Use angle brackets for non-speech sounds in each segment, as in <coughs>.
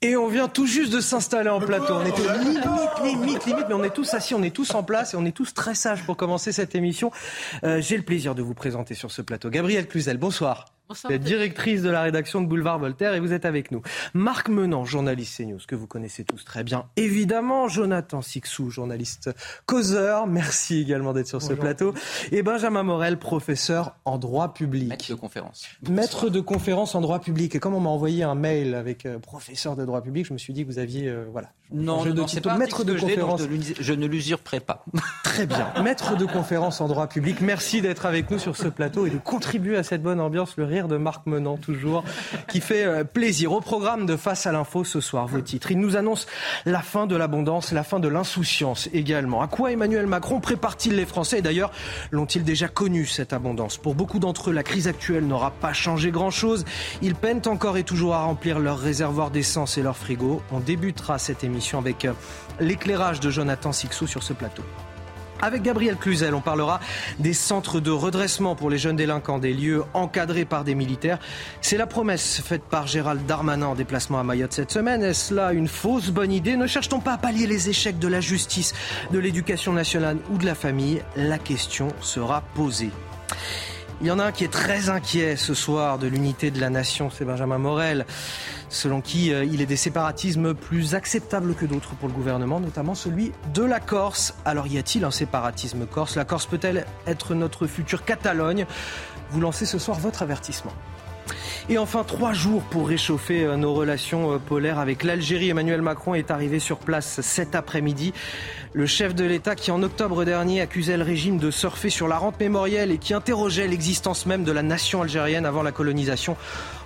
Et on vient tout juste de s'installer en plateau. On était limite, limite, limite, mais on est tous assis, on est tous en place et on est tous très sages pour commencer cette émission. Euh, J'ai le plaisir de vous présenter sur ce plateau Gabriel Cluzel. Bonsoir. Vous êtes directrice de la rédaction de Boulevard Voltaire et vous êtes avec nous. Marc Menant, journaliste CNews, que vous connaissez tous très bien. Évidemment, Jonathan Sixou, journaliste causeur. Merci également d'être sur ce plateau. Et Benjamin Morel, professeur en droit public. Maître de conférence. Maître de conférence en droit public. Et comme on m'a envoyé un mail avec euh, professeur de droit public, je me suis dit que vous aviez, euh, voilà. Non, c'est titre. pas maître de je conférence. je ne je ne l'usurperai pas. <laughs> Très bien. Maître de conférence en droit public, merci d'être avec nous sur ce plateau et de contribuer à cette bonne ambiance, le de Marc Menant toujours, qui fait euh, plaisir. Au programme de Face à l'info ce soir, vos titres. Il nous annonce la fin de l'abondance, la fin de l'insouciance également. À quoi Emmanuel Macron prépare-t-il les Français? Et D'ailleurs, l'ont-ils déjà connu cette abondance? Pour beaucoup d'entre eux, la crise actuelle n'aura pas changé grand-chose. Ils peinent encore et toujours à remplir leur réservoir d'essence et leur frigo. On débutera cette émission avec euh, l'éclairage de Jonathan Sixou sur ce plateau. Avec Gabriel Cluzel, on parlera des centres de redressement pour les jeunes délinquants, des lieux encadrés par des militaires. C'est la promesse faite par Gérald Darmanin en déplacement à Mayotte cette semaine. Est-ce là une fausse bonne idée? Ne cherche-t-on pas à pallier les échecs de la justice, de l'éducation nationale ou de la famille? La question sera posée. Il y en a un qui est très inquiet ce soir de l'unité de la nation, c'est Benjamin Morel, selon qui euh, il est des séparatismes plus acceptables que d'autres pour le gouvernement, notamment celui de la Corse. Alors y a-t-il un séparatisme corse? La Corse peut-elle être notre future Catalogne? Vous lancez ce soir votre avertissement. Et enfin, trois jours pour réchauffer euh, nos relations euh, polaires avec l'Algérie. Emmanuel Macron est arrivé sur place cet après-midi. Le chef de l'État qui, en octobre dernier, accusait le régime de surfer sur la rente mémorielle et qui interrogeait l'existence même de la nation algérienne avant la colonisation.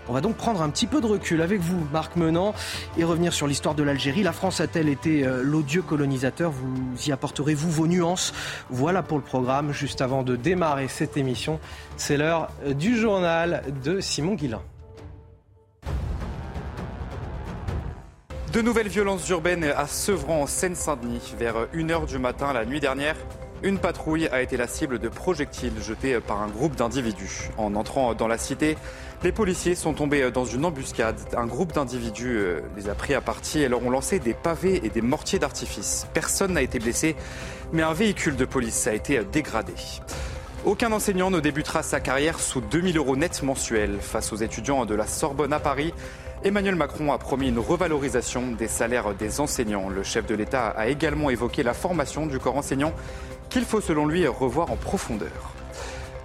On va donc prendre un petit peu de recul avec vous, Marc Menant, et revenir sur l'histoire de l'Algérie. La France a-t-elle été euh, l'odieux colonisateur? Vous y apporterez-vous vos nuances? Voilà pour le programme. Juste avant de démarrer cette émission, c'est l'heure euh, du journal de Simon Guillain. De nouvelles violences urbaines à Sevran en Seine-Saint-Denis. Vers 1h du matin la nuit dernière, une patrouille a été la cible de projectiles jetés par un groupe d'individus. En entrant dans la cité, les policiers sont tombés dans une embuscade. Un groupe d'individus euh, les a pris à partie et leur ont lancé des pavés et des mortiers d'artifice. Personne n'a été blessé, mais un véhicule de police a été dégradé. Aucun enseignant ne débutera sa carrière sous 2000 euros net mensuels. Face aux étudiants de la Sorbonne à Paris, Emmanuel Macron a promis une revalorisation des salaires des enseignants. Le chef de l'État a également évoqué la formation du corps enseignant qu'il faut selon lui revoir en profondeur.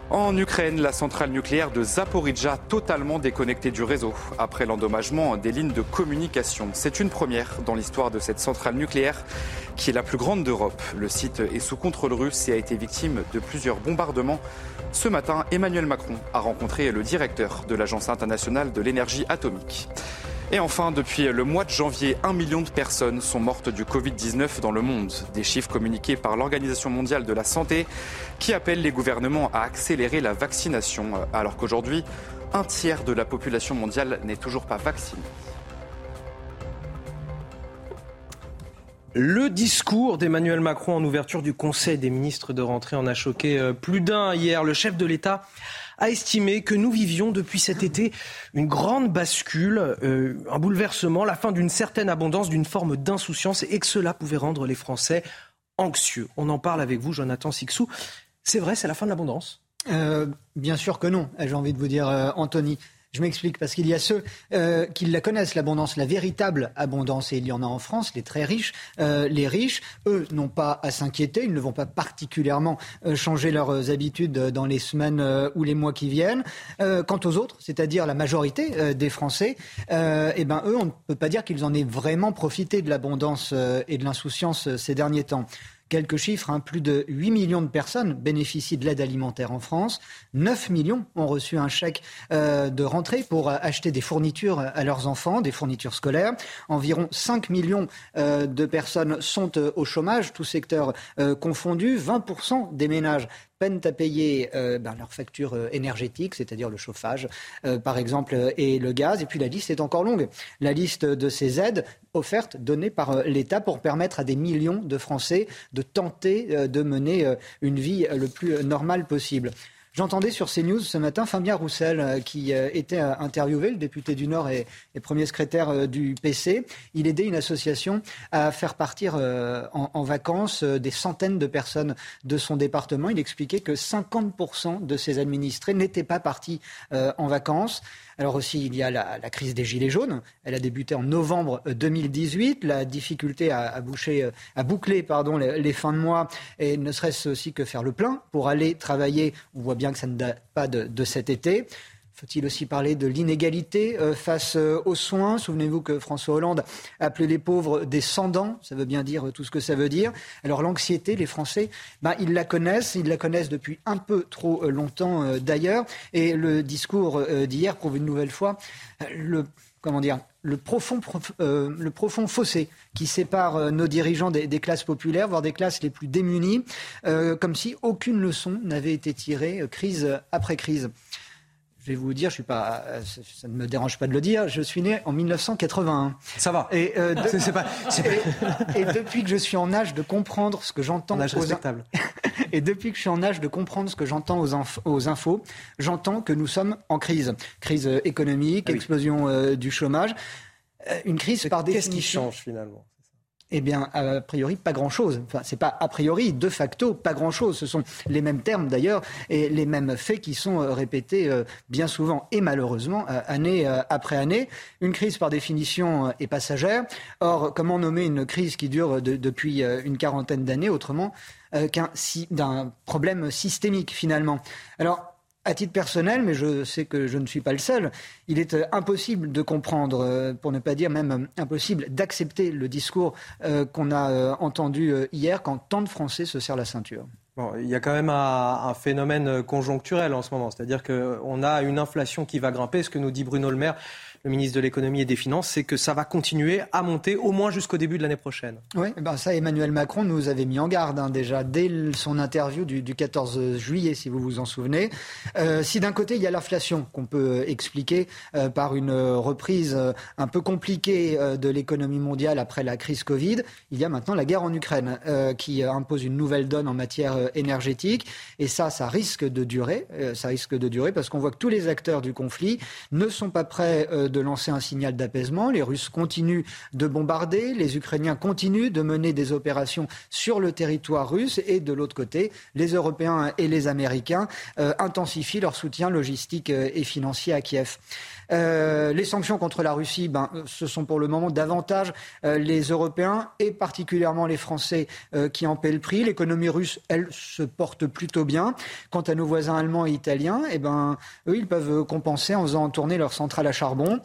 En Ukraine, la centrale nucléaire de Zaporizhzhia totalement déconnectée du réseau après l'endommagement des lignes de communication. C'est une première dans l'histoire de cette centrale nucléaire qui est la plus grande d'Europe. Le site est sous contrôle russe et a été victime de plusieurs bombardements. Ce matin, Emmanuel Macron a rencontré le directeur de l'Agence internationale de l'énergie atomique. Et enfin, depuis le mois de janvier, un million de personnes sont mortes du Covid-19 dans le monde. Des chiffres communiqués par l'Organisation mondiale de la santé qui appellent les gouvernements à accélérer la vaccination, alors qu'aujourd'hui, un tiers de la population mondiale n'est toujours pas vaccinée. Le discours d'Emmanuel Macron en ouverture du Conseil des ministres de rentrée en a choqué euh, plus d'un hier. Le chef de l'État a estimé que nous vivions depuis cet été une grande bascule, euh, un bouleversement, la fin d'une certaine abondance, d'une forme d'insouciance et que cela pouvait rendre les Français anxieux. On en parle avec vous, Jonathan Sixou. C'est vrai, c'est la fin de l'abondance? Euh, bien sûr que non, j'ai envie de vous dire, euh, Anthony. Je m'explique, parce qu'il y a ceux euh, qui la connaissent, l'abondance, la véritable abondance, et il y en a en France, les très riches. Euh, les riches, eux, n'ont pas à s'inquiéter, ils ne vont pas particulièrement euh, changer leurs habitudes dans les semaines ou les mois qui viennent. Quant aux autres, c'est-à-dire la majorité des Français, eh ben, eux, on ne peut pas dire qu'ils en aient vraiment profité de l'abondance et de l'insouciance ces derniers temps. Quelques chiffres, hein. plus de 8 millions de personnes bénéficient de l'aide alimentaire en France. 9 millions ont reçu un chèque euh, de rentrée pour euh, acheter des fournitures à leurs enfants, des fournitures scolaires. Environ 5 millions euh, de personnes sont au chômage, tous secteurs confondus. 20% des ménages peinent à payer euh, ben, leur facture euh, énergétique, c'est-à-dire le chauffage, euh, par exemple, et le gaz. Et puis la liste est encore longue. La liste de ces aides offertes, données par l'État pour permettre à des millions de Français de tenter de mener une vie le plus normale possible. J'entendais sur CNews ce matin Fabien Roussel euh, qui euh, était euh, interviewé, le député du Nord et, premier secrétaire du PC. Il aidait une association à faire partir en, vacances des centaines de personnes de son département. Il expliquait que 50% de ses administrés n'étaient pas partis en vacances. Alors aussi, il y a la, crise des Gilets jaunes. Elle a débuté en novembre 2018. La difficulté à, boucher, à boucler pardon, les, fins de mois, et ne serait-ce aussi que faire le plein pour aller travailler. On voit bien que ça ne date pas de cet été. Faut-il aussi parler de l'inégalité euh, face euh, aux soins? Souvenez-vous que François Hollande appelait les pauvres des sans-dents. Ça veut bien dire tout ce que ça veut dire. Alors l'anxiété, les Français, ben, ils la connaissent. Ils la connaissent depuis un peu trop euh, longtemps d'ailleurs. Et le discours d'hier prouve une nouvelle fois le comment dire le profond, le profond fossé qui sépare nos dirigeants des, classes populaires, voire des classes les plus démunies, comme si aucune leçon n'avait été tirée, crise après crise je vais vous dire, je suis pas, ça ne me dérange pas de le dire, je suis né en 1981. Ça va. Et, euh, pas, et, depuis que je suis en âge de comprendre ce que j'entends aux et depuis que je suis en âge de comprendre ce que j'entends aux, aux, infos, j'entends que nous sommes en crise, crise économique, ah explosion euh, du chômage, euh, une crise par définition. Qu'est-ce qui change finalement? Eh bien, a priori, pas grand-chose. Enfin, c'est pas a priori, de facto, pas grand-chose. Ce sont les mêmes termes d'ailleurs et les mêmes faits qui sont euh, répétés euh, bien souvent et malheureusement euh, année après année. Une crise, par définition, est passagère. Or, comment nommer une crise qui dure depuis une quarantaine d'années autrement qu'un problème systémique finalement? Alors, à titre personnel, mais je sais que je ne suis pas le seul, il est euh, impossible de comprendre, euh, pour ne pas dire même euh, impossible d'accepter le discours qu'on a entendu hier quand tant de Français se serrent la ceinture. Il y a quand même un, phénomène conjoncturel en ce moment, c'est-à-dire qu'on a une inflation qui va grimper, ce que nous dit Bruno Le Maire le ministre de l'économie et des finances, c'est que ça va continuer à monter au moins jusqu'au début de l'année prochaine. Oui, ben ça, Emmanuel Macron nous avait mis en garde hein, déjà dès son interview du, 14 juillet, si vous vous en souvenez. Euh, si d'un côté, il y a l'inflation qu'on peut expliquer euh, par une reprise euh, un peu compliquée de l'économie mondiale après la crise Covid, il y a maintenant la guerre en Ukraine qui impose une nouvelle donne en matière énergétique. Et ça, ça risque de durer. ça risque de durer parce qu'on voit que tous les acteurs du conflit ne sont pas prêts de lancer un signal d'apaisement. Les Russes continuent de bombarder, les Ukrainiens continuent de mener des opérations sur le territoire russe et de l'autre côté, les Européens et les Américains euh, intensifient leur soutien logistique euh, et financier à Kiev. Euh, les sanctions contre la Russie, ben, ce sont pour le moment davantage les Européens et particulièrement les Français qui en paient le prix. L'économie russe, elle, se porte plutôt bien. Quant à nos voisins allemands et italiens, eh ben, eux, ils peuvent compenser en faisant tourner leurs centrales à charbon.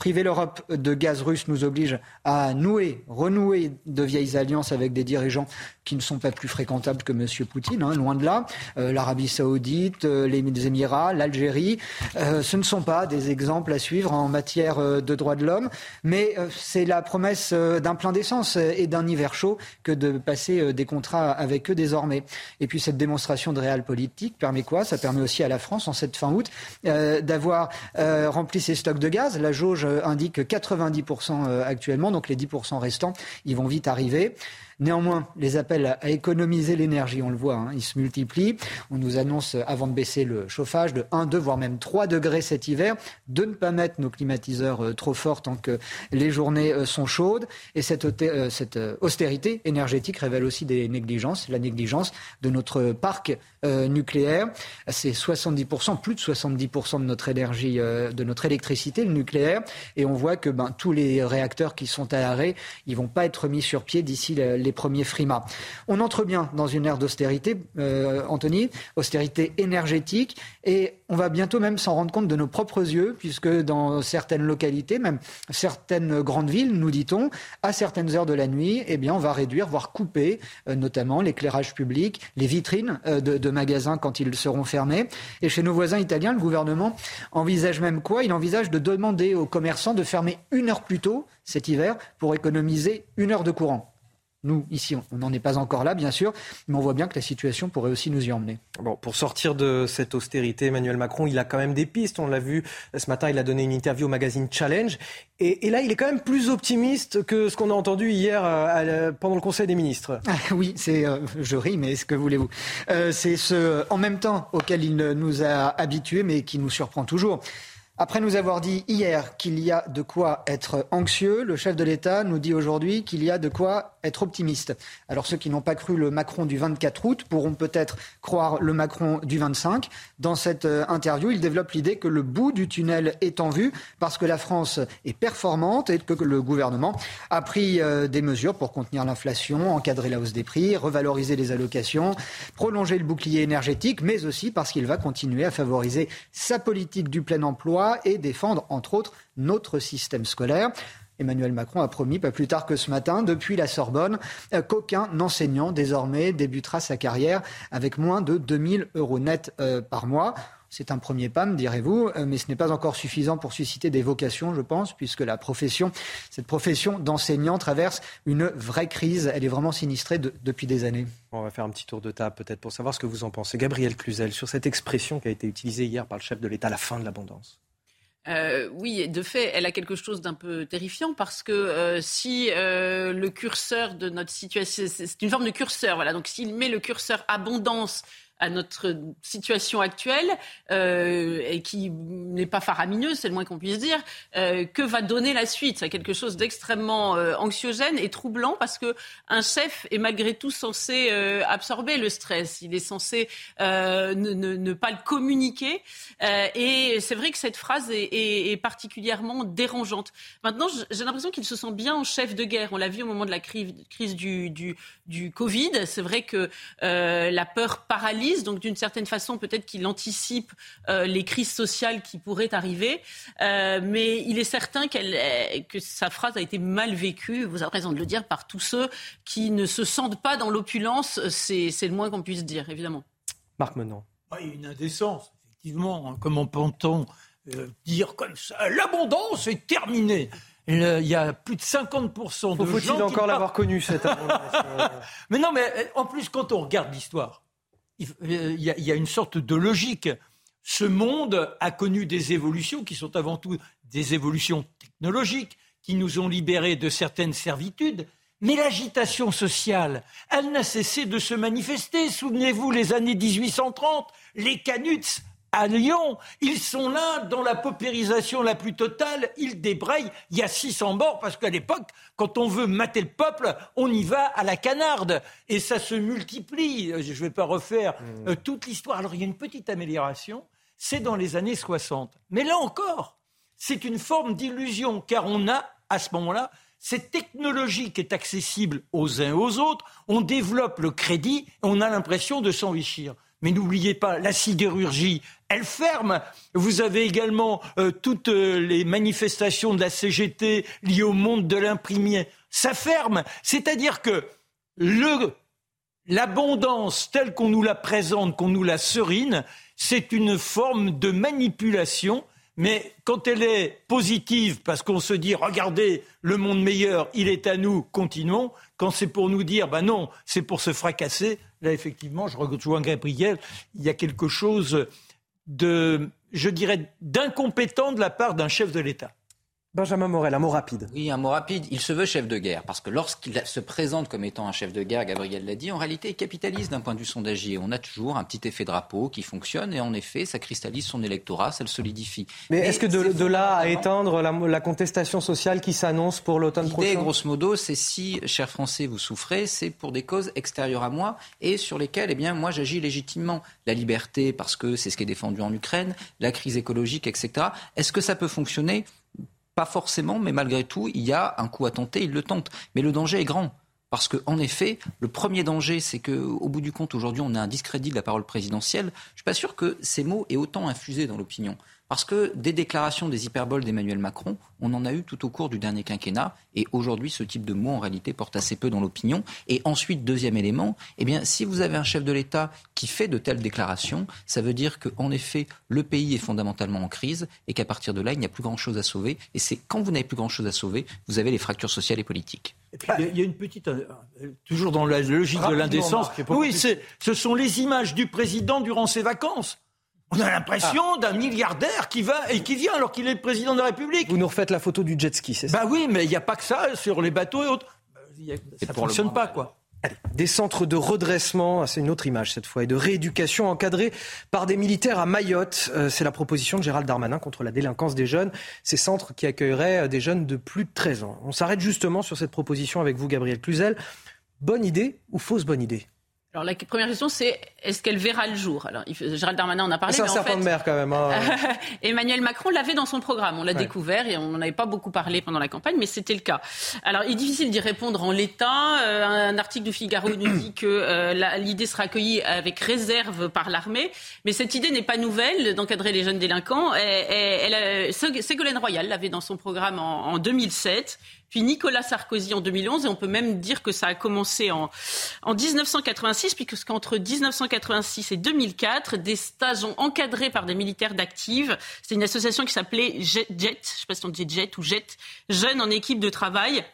Priver l'Europe de gaz russe nous oblige à nouer, renouer de vieilles alliances avec des dirigeants qui ne sont pas plus fréquentables que M. Poutine, hein, loin de là. Euh, L'Arabie saoudite, euh, les Émirats, l'Algérie, euh, ce ne sont pas des exemples à suivre en matière de droits de l'homme, mais c'est la promesse d'un plein d'essence et d'un hiver chaud que de passer des contrats avec eux désormais. Et puis cette démonstration de réel politique permet quoi? Ça permet aussi à la France, en cette fin août, d'avoir rempli ses stocks de gaz. La jauge indique 90% actuellement, donc les 10% restants, ils vont vite arriver. Néanmoins, les appels à économiser l'énergie, on le voit, hein, ils se multiplient. On nous annonce, avant de baisser le chauffage, de 1, 2, voire même 3 degrés cet hiver, de ne pas mettre nos climatiseurs euh, trop forts tant que les journées euh, sont chaudes. Et cette, euh, austérité énergétique révèle aussi des négligences, la négligence de notre parc nucléaire. C'est 70%, plus de 70% de notre énergie, de notre électricité, le nucléaire. Et on voit que ben, tous les réacteurs qui sont à l'arrêt, ils vont pas être mis sur pied d'ici les les premiers frimas. On entre bien dans une ère d'austérité, euh, Anthony, austérité énergétique, et on va bientôt même s'en rendre compte de nos propres yeux, puisque dans certaines localités, même certaines grandes villes, nous dit-on, à certaines heures de la nuit, eh bien, on va réduire, voire couper, euh, notamment l'éclairage public, les vitrines de, de magasins quand ils seront fermés. Et chez nos voisins italiens, le gouvernement envisage même quoi? Il envisage de demander aux commerçants de fermer une heure plus tôt cet hiver pour économiser une heure de courant. Nous, ici, on n'en est pas encore là, bien sûr, mais on voit bien que la situation pourrait aussi nous y emmener. Bon, pour sortir de cette austérité, Emmanuel Macron, il a quand même des pistes. On l'a vu ce matin, il a donné une interview au magazine Challenge. Et, là, il est quand même plus optimiste que ce qu'on a entendu hier euh, pendant le Conseil des ministres. Ah, oui, c'est, euh, je ris, mais ce que voulez-vous euh, C'est ce en même temps auquel il nous a habitués, mais qui nous surprend toujours. Après nous avoir dit hier qu'il y a de quoi être anxieux, le chef de l'État nous dit aujourd'hui qu'il y a de quoi être optimiste. Alors ceux qui n'ont pas cru le Macron du 24 août pourront peut-être croire le Macron du 25. Dans cette euh, interview, il développe l'idée que le bout du tunnel est en vue parce que la France est performante et que le gouvernement a pris euh, des mesures pour contenir l'inflation, encadrer la hausse des prix, revaloriser les allocations, prolonger le bouclier énergétique, mais aussi parce qu'il va continuer à favoriser sa politique du plein emploi et défendre, entre autres, notre système scolaire. Emmanuel Macron a promis, pas plus tard que ce matin, depuis la Sorbonne, euh, qu'aucun enseignant désormais débutera sa carrière avec moins de 2000 euros net euh, par mois. C'est un premier pas, me direz-vous, euh, mais ce n'est pas encore suffisant pour susciter des vocations, je pense, puisque cette profession d'enseignant traverse une vraie crise. Elle est vraiment sinistrée depuis des années. On va faire un petit tour de table peut-être pour savoir ce que vous en pensez. Gabriel Cluzel, sur cette expression qui a été utilisée hier par le chef de l'État, la fin de l'abondance. Euh, oui, de fait, elle a quelque chose d'un peu terrifiant parce que euh, si euh, le curseur de notre situation, c'est une forme de curseur, voilà. Donc s'il met le curseur abondance à notre situation actuelle euh, et qui n'est pas faramineuse, c'est le moins qu'on puisse dire, euh, que va donner la suite? C'est quelque chose d'extrêmement euh, anxiogène et troublant parce que un chef est malgré tout censé absorber le stress. Il est censé ne, pas le communiquer. et c'est vrai que cette phrase est, particulièrement dérangeante. Maintenant, j'ai l'impression qu'il se sent bien en chef de guerre. On l'a vu au moment de la crise, du, du Covid. C'est vrai que la peur paralyse donc d'une certaine façon, peut-être qu'il anticipe euh, les crises sociales qui pourraient arriver. Euh, mais il est certain que sa phrase a été mal vécue, vous avez raison de le dire, par tous ceux qui ne se sentent pas dans l'opulence. C'est le moins qu'on puisse dire, évidemment. Marc Menon. Il y a une indécence, effectivement. Hein. Comment peut-on euh, dire comme ça L'abondance est terminée? Il y a plus de 50% de Faut gens. Faut-il encore l'avoir connu, cette abondance <laughs> Mais non, mais en plus, quand on regarde l'histoire, il y, a, une sorte de logique. Ce monde a connu des évolutions qui sont avant tout des évolutions technologiques, qui nous ont libérés de certaines servitudes. Mais l'agitation sociale, elle n'a cessé de se manifester. Souvenez-vous les années 1830, les canuts à Lyon. Ils sont là dans la paupérisation la plus totale. Ils débrayent. Il y a 600 morts parce qu'à l'époque, quand on veut mater le peuple, on y va à la canarde. Et ça se multiplie. Je ne vais pas refaire mmh. euh, toute l'histoire. Alors il y a une petite amélioration. C'est dans les années 60. Mais là encore, c'est une forme d'illusion car on a, à ce moment-là, cette technologie qui est accessible aux uns et aux autres. On développe le crédit et on a l'impression de s'enrichir. Mais n'oubliez pas, la sidérurgie, elle ferme. Vous avez également euh, toutes euh, les manifestations de la CGT liées au monde de l'imprimé. Ça ferme. C'est-à-dire que l'abondance telle qu'on nous la présente, qu'on nous la serine, c'est une forme de manipulation. Mais quand elle est positive, parce qu'on se dit, regardez, le monde meilleur, il est à nous, continuons. Quand c'est pour nous dire, ben non, c'est pour se fracasser, là, effectivement, je rejoins Gabriel, il y a quelque chose de, je dirais, d'incompétent de la part d'un chef de l'État. Benjamin Morel, un mot rapide. Oui, un mot rapide. Il se veut chef de guerre parce que lorsqu'il se présente comme étant un chef de guerre, Gabriel l'a dit, en réalité, il capitalise d'un point de vue sondagier. On a toujours un petit effet drapeau qui fonctionne et en effet, ça cristallise son électorat, ça le solidifie. Mais, est-ce que de, là à éteindre la, contestation sociale qui s'annonce pour l'automne prochain? L'idée, grosso modo, c'est si, chers Français, vous souffrez, c'est pour des causes extérieures à moi et sur lesquelles, eh bien, moi, j'agis légitimement. La liberté, parce que c'est ce qui est défendu en Ukraine, la crise écologique, etc. Est-ce que ça peut fonctionner? Pas forcément, mais malgré tout, il y a un coup à tenter, il le tente. Mais le danger est grand. Parce qu'en effet, le premier danger, c'est qu'au bout du compte, aujourd'hui, on a un discrédit de la parole présidentielle. Je ne suis pas sûr que ces mots aient autant infusé dans l'opinion. Parce que des déclarations, des hyperboles d'Emmanuel Macron, on en a eu tout au cours du dernier quinquennat. Et aujourd'hui, ce type de mots, en réalité, porte assez peu dans l'opinion. Et ensuite, deuxième élément, eh bien, si vous avez un chef de l'État qui fait de telles déclarations, ça veut dire qu'en effet, le pays est fondamentalement en crise et qu'à partir de là, il n'y a plus grand-chose à sauver. Et c'est quand vous n'avez plus grand-chose à sauver, vous avez les fractures sociales et politiques. Et puis, il y a une petite, euh, toujours dans la logique de l'indécence. Oui, ce sont les images du président durant ses vacances. On a l'impression ah. d'un milliardaire qui va et qui vient alors qu'il est le président de la République. Vous nous refaites la photo du jet ski, c'est ça? Bah oui, mais il n'y a pas que ça sur les bateaux et autres. Ça ne fonctionne pas, quoi. des centres de redressement, ah, c'est une autre image cette fois, et de rééducation encadrés par des militaires à Mayotte. Euh, c'est la proposition de Gérald Darmanin contre la délinquance des jeunes. Ces centres qui accueilleraient euh, des jeunes de plus de 13 ans. On s'arrête justement sur cette proposition avec vous, Gabriel Cluzel. Bonne idée ou fausse bonne idée? Alors la première question, c'est est-ce qu'elle verra le jour? Alors Gérald Darmanin en a parlé. C'est un serpent de mer quand même. Hein. <laughs> Emmanuel Macron l'avait dans son programme. On l'a découvert et on n'en avait pas beaucoup parlé pendant la campagne, mais c'était le cas. Alors il est difficile d'y répondre en l'état. Euh, un article du Figaro nous dit que euh, l'idée sera accueillie avec réserve par l'armée, mais cette idée n'est pas nouvelle d'encadrer les jeunes délinquants. Elle, Ségolène Royal l'avait dans son programme en, en 2007 puis Nicolas Sarkozy en 2011, et on peut même dire que ça a commencé en, en 1986, puisqu'entre 1986 et 2004, des stages ont encadrés par des militaires d'active. C'est une association qui s'appelait JET, je ne sais pas si on dit JET ou JET, Jeunes en équipe de travail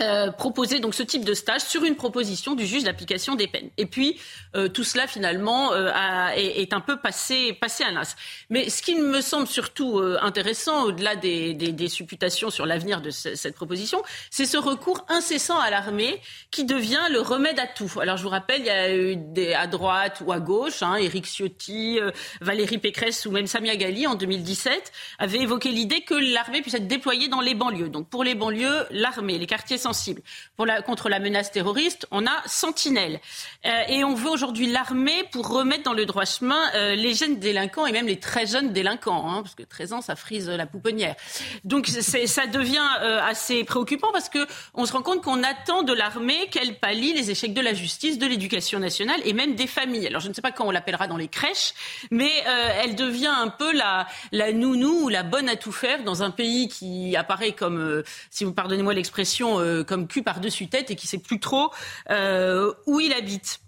euh, proposer donc ce type de stage sur une proposition du juge d'application des peines. Et puis euh, tout cela finalement euh, est, un peu passé passé à nas. Mais ce qui me semble surtout intéressant, au-delà des, des, supputations sur l'avenir de cette proposition, c'est ce recours incessant à l'armée qui devient le remède à tout. Alors je vous rappelle, il y a eu à droite ou à gauche, hein, Éric Ciotti, Valérie Pécresse ou même Samia Ghali en 2017 avaient évoqué l'idée que l'armée puisse être déployée dans les banlieues. Donc pour les banlieues, l'armée, les quartiers pour la, contre la menace terroriste, on a Sentinelle. Euh, et on veut aujourd'hui l'armée pour remettre dans le droit chemin euh, les jeunes délinquants et même les très jeunes délinquants, hein, parce que 13 ans, ça frise la pouponnière. Donc ça devient euh, assez préoccupant parce que on se rend compte qu'on attend de l'armée qu'elle pallie les échecs de la justice, de l'éducation nationale et même des familles. Alors je ne sais pas quand on l'appellera dans les crèches, mais elle devient un peu la, la nounou ou la bonne à tout faire dans un pays qui apparaît comme, si vous pardonnez-moi l'expression, comme cul par-dessus tête et qui sait plus trop euh, où il habite.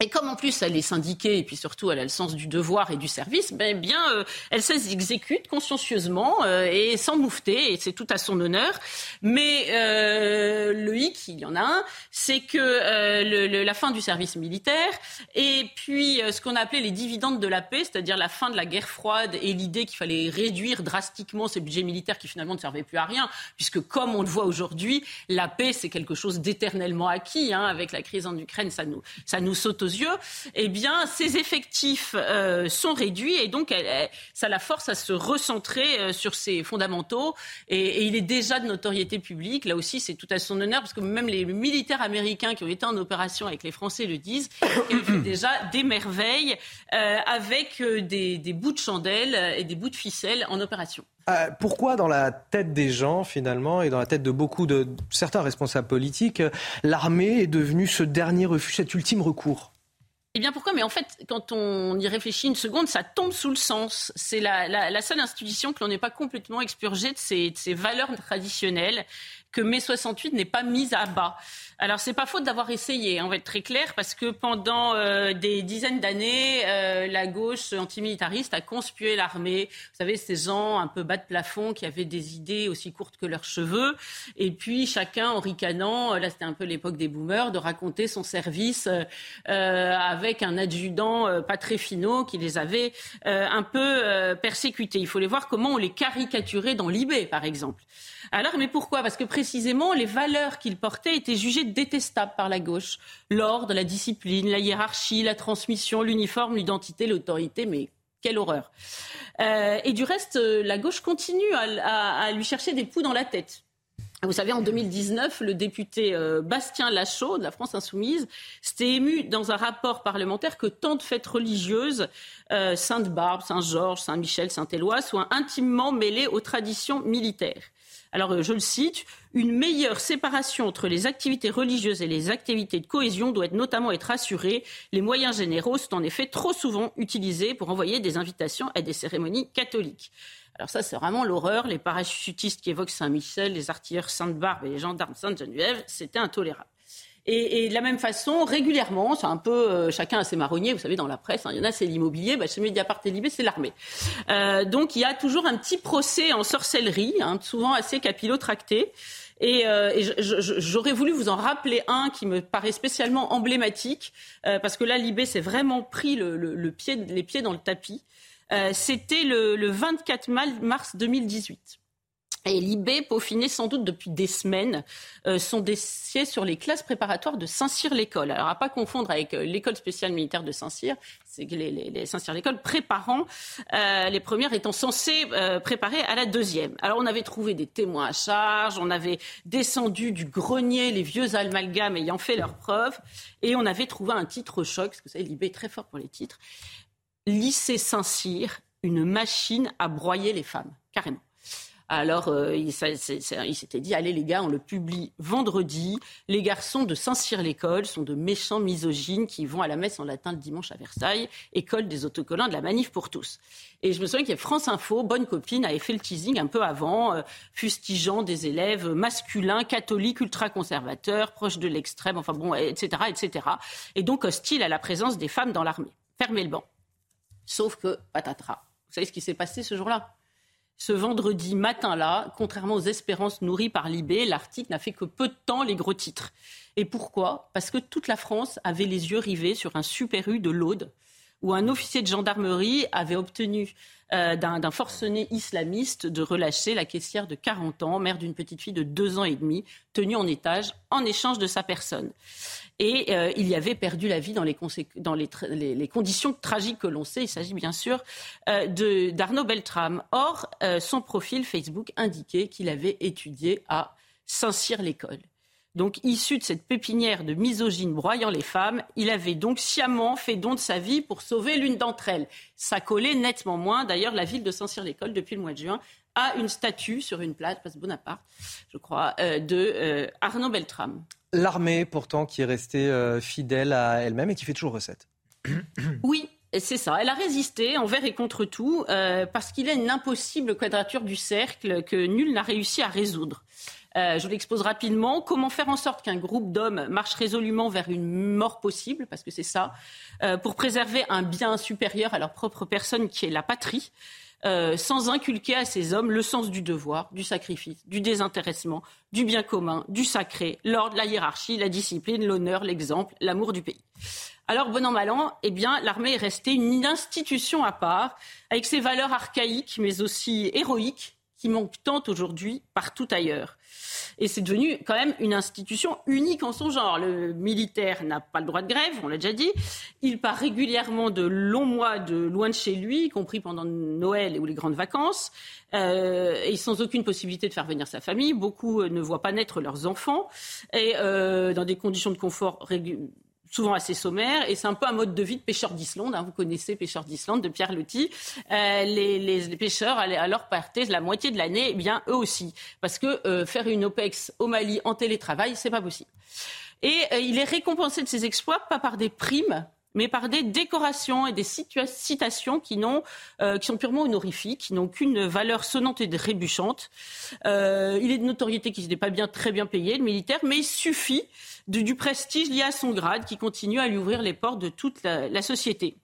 Et comme en plus elle est syndiquée et puis surtout elle a le sens du devoir et du service, ben bien euh, elle s'exécute consciencieusement euh, et sans moufter et c'est tout à son honneur. Mais euh, le hic, il y en a un, c'est que le, la fin du service militaire et puis ce qu'on a appelé les dividendes de la paix, c'est-à-dire la fin de la guerre froide et l'idée qu'il fallait réduire drastiquement ces budgets militaires qui finalement ne servaient plus à rien, puisque comme on le voit aujourd'hui, la paix c'est quelque chose d'éternellement acquis. Hein, avec la crise en Ukraine, ça nous ça nous saute yeux, eh bien, ses effectifs euh, sont réduits et donc ça la force à se recentrer euh, sur ses fondamentaux. Et, il est déjà de notoriété publique. Là aussi, c'est tout à son honneur parce que même les militaires américains qui ont été en opération avec les Français le disent. <coughs> Il fait déjà des merveilles euh, avec des, des bouts de chandelle et des bouts de ficelle en opération. pourquoi dans la tête des gens finalement et dans la tête de beaucoup de certains responsables politiques, l'armée est devenue ce dernier refuge, cet ultime recours? Eh bien pourquoi? Mais en fait, quand on y réfléchit une seconde, ça tombe sous le sens. C'est la, seule institution que l'on n'est pas complètement expurgé de ses, de ses valeurs traditionnelles que mai 68 n'est pas mise à bas. Alors c'est pas faute d'avoir essayé, on va être très clair, parce que pendant euh, des dizaines d'années, euh, la gauche antimilitariste a conspué l'armée. Vous savez, ces gens un peu bas de plafond qui avaient des idées aussi courtes que leurs cheveux, et puis chacun en ricanant, là c'était un peu l'époque des boomers, de raconter son service euh, avec un adjudant pas très finot qui les avait un peu persécutés. Il faut les voir comment on les caricaturait dans l'IB, par exemple. Alors, mais pourquoi? Parce que précisément, les valeurs qu'il portait étaient jugées détestables par la gauche. L'ordre, la discipline, la hiérarchie, la transmission, l'uniforme, l'identité, l'autorité, mais quelle horreur. Euh, et du reste, euh, la gauche continue à, lui chercher des poux dans la tête. Vous savez, en 2019, le député euh, Bastien Lachaud de la France Insoumise s'était ému dans un rapport parlementaire que tant de fêtes religieuses, Sainte-Barbe, Saint-Georges, Saint-Michel, Saint-Éloi, soient intimement mêlées aux traditions militaires. Alors, euh, je le cite, une meilleure séparation entre les activités religieuses et les activités de cohésion doit notamment être assurée. Les moyens généraux sont en effet trop souvent utilisés pour envoyer des invitations à des cérémonies catholiques. Alors ça, c'est vraiment l'horreur. Les parachutistes qui évoquent Saint-Michel, les artilleurs Sainte-Barbe et les gendarmes Sainte-Geneviève, c'était intolérable. Et, de la même façon, régulièrement, c'est un peu euh, chacun a ses marronniers. Vous savez, dans la presse, hein, il y en a c'est l'immobilier, bah, chez Mediapart et Libé, c'est l'armée. Euh, donc il y a toujours un petit procès en sorcellerie, hein, souvent assez capillotracté. Et, euh, et j'aurais voulu vous en rappeler un qui me paraît spécialement emblématique, euh, parce que là, Libé s'est vraiment pris le, le, le pied, les pieds dans le tapis. Euh, C'était le, le 24 mars 2018. Et l'IB peaufinait sans doute depuis des semaines euh, son dossier sur les classes préparatoires de Saint-Cyr-l'École. Alors, à pas confondre avec euh, l'école spéciale militaire de Saint-Cyr, c'est les, les, Saint-Cyr-l'École préparant euh, les premières étant censées euh, préparer à la deuxième. Alors, on avait trouvé des témoins à charge, on avait descendu du grenier les vieux amalgames ayant fait leurs preuves, et on avait trouvé un titre choc, parce que vous savez, l'IB est très fort pour les titres. Lycée Saint-Cyr, une machine à broyer les femmes, carrément. Alors, euh, il, s'était dit, allez les gars, on le publie vendredi. Les garçons de Saint-Cyr-l'École sont de méchants misogynes qui vont à la messe en latin le dimanche à Versailles, école des autocollants de la manif pour tous. Et je me souviens qu'il y a France Info, bonne copine, avait fait le teasing un peu avant, euh, fustigeant des élèves masculins, catholiques, ultra-conservateurs, proches de l'extrême, enfin bon, etc., etc. Et donc hostile à la présence des femmes dans l'armée. Fermez le banc. Sauf que, patatras. Vous savez ce qui s'est passé ce jour-là? Ce vendredi matin-là, contrairement aux espérances nourries par Libé, l'article n'a fait que peu de temps les gros titres. Et pourquoi? Parce que toute la France avait les yeux rivés sur un super U de l'Aude, où un officier de gendarmerie avait obtenu euh, d'un forcené islamiste de relâcher la caissière de 40 ans, mère d'une petite fille de 2 ans et demi, tenue en étage en échange de sa personne. Et euh, il y avait perdu la vie dans les, conditions tragiques que l'on sait. Il s'agit bien sûr euh, d'Arnaud Beltrame. Or, son profil Facebook indiquait qu'il avait étudié à Saint-Cyr-l'École. Donc, issu de cette pépinière de misogyne broyant les femmes, il avait donc sciemment fait don de sa vie pour sauver l'une d'entre elles. Ça collait nettement moins. D'ailleurs, la ville de Saint-Cyr-l'École, depuis le mois de juin, a une statue sur une place, place Bonaparte, je crois, euh, de euh, Arnaud Beltrame. L'armée, pourtant, qui est restée euh, fidèle à elle-même et qui fait toujours recette. <coughs> Oui, c'est ça. Elle a résisté envers et contre tout euh, parce qu'il y a une impossible quadrature du cercle que nul n'a réussi à résoudre. Euh, je l'expose rapidement. Comment faire en sorte qu'un groupe d'hommes marche résolument vers une mort possible, parce que c'est ça, euh, pour préserver un bien supérieur à leur propre personne qui est la patrie euh, sans inculquer à ces hommes le sens du devoir, du sacrifice, du désintéressement, du bien commun, du sacré, l'ordre, la hiérarchie, la discipline, l'honneur, l'exemple, l'amour du pays. Alors, bon an, mal an, eh bien, l'armée est restée une institution à part, avec ses valeurs archaïques, mais aussi héroïques, qui manquent tant aujourd'hui partout ailleurs. Et c'est devenu quand même une institution unique en son genre. Le militaire n'a pas le droit de grève, on l'a déjà dit. Il part régulièrement de longs mois de loin de chez lui, y compris pendant Noël ou les grandes vacances, euh, et sans aucune possibilité de faire venir sa famille. Beaucoup ne voient pas naître leurs enfants, et euh, dans des conditions de confort régulières souvent assez sommaire, et c'est un peu un mode de vie de pêcheur d'Islande. Hein. Vous connaissez Pêcheur d'Islande de Pierre Loti. Euh, les, les, les, pêcheurs, alors partaient la moitié de l'année, eh bien eux aussi, parce que euh, faire une OPEX au Mali en télétravail, c'est pas possible. Et euh, il est récompensé de ses exploits pas par des primes, mais par des décorations et des citations qui, euh, qui sont purement honorifiques, qui n'ont qu'une valeur sonnante et trébuchante. Euh, il est de notoriété qu'il n'est pas bien, très bien payé, le militaire, mais il suffit du prestige lié à son grade qui continue à lui ouvrir les portes de toute la, la société.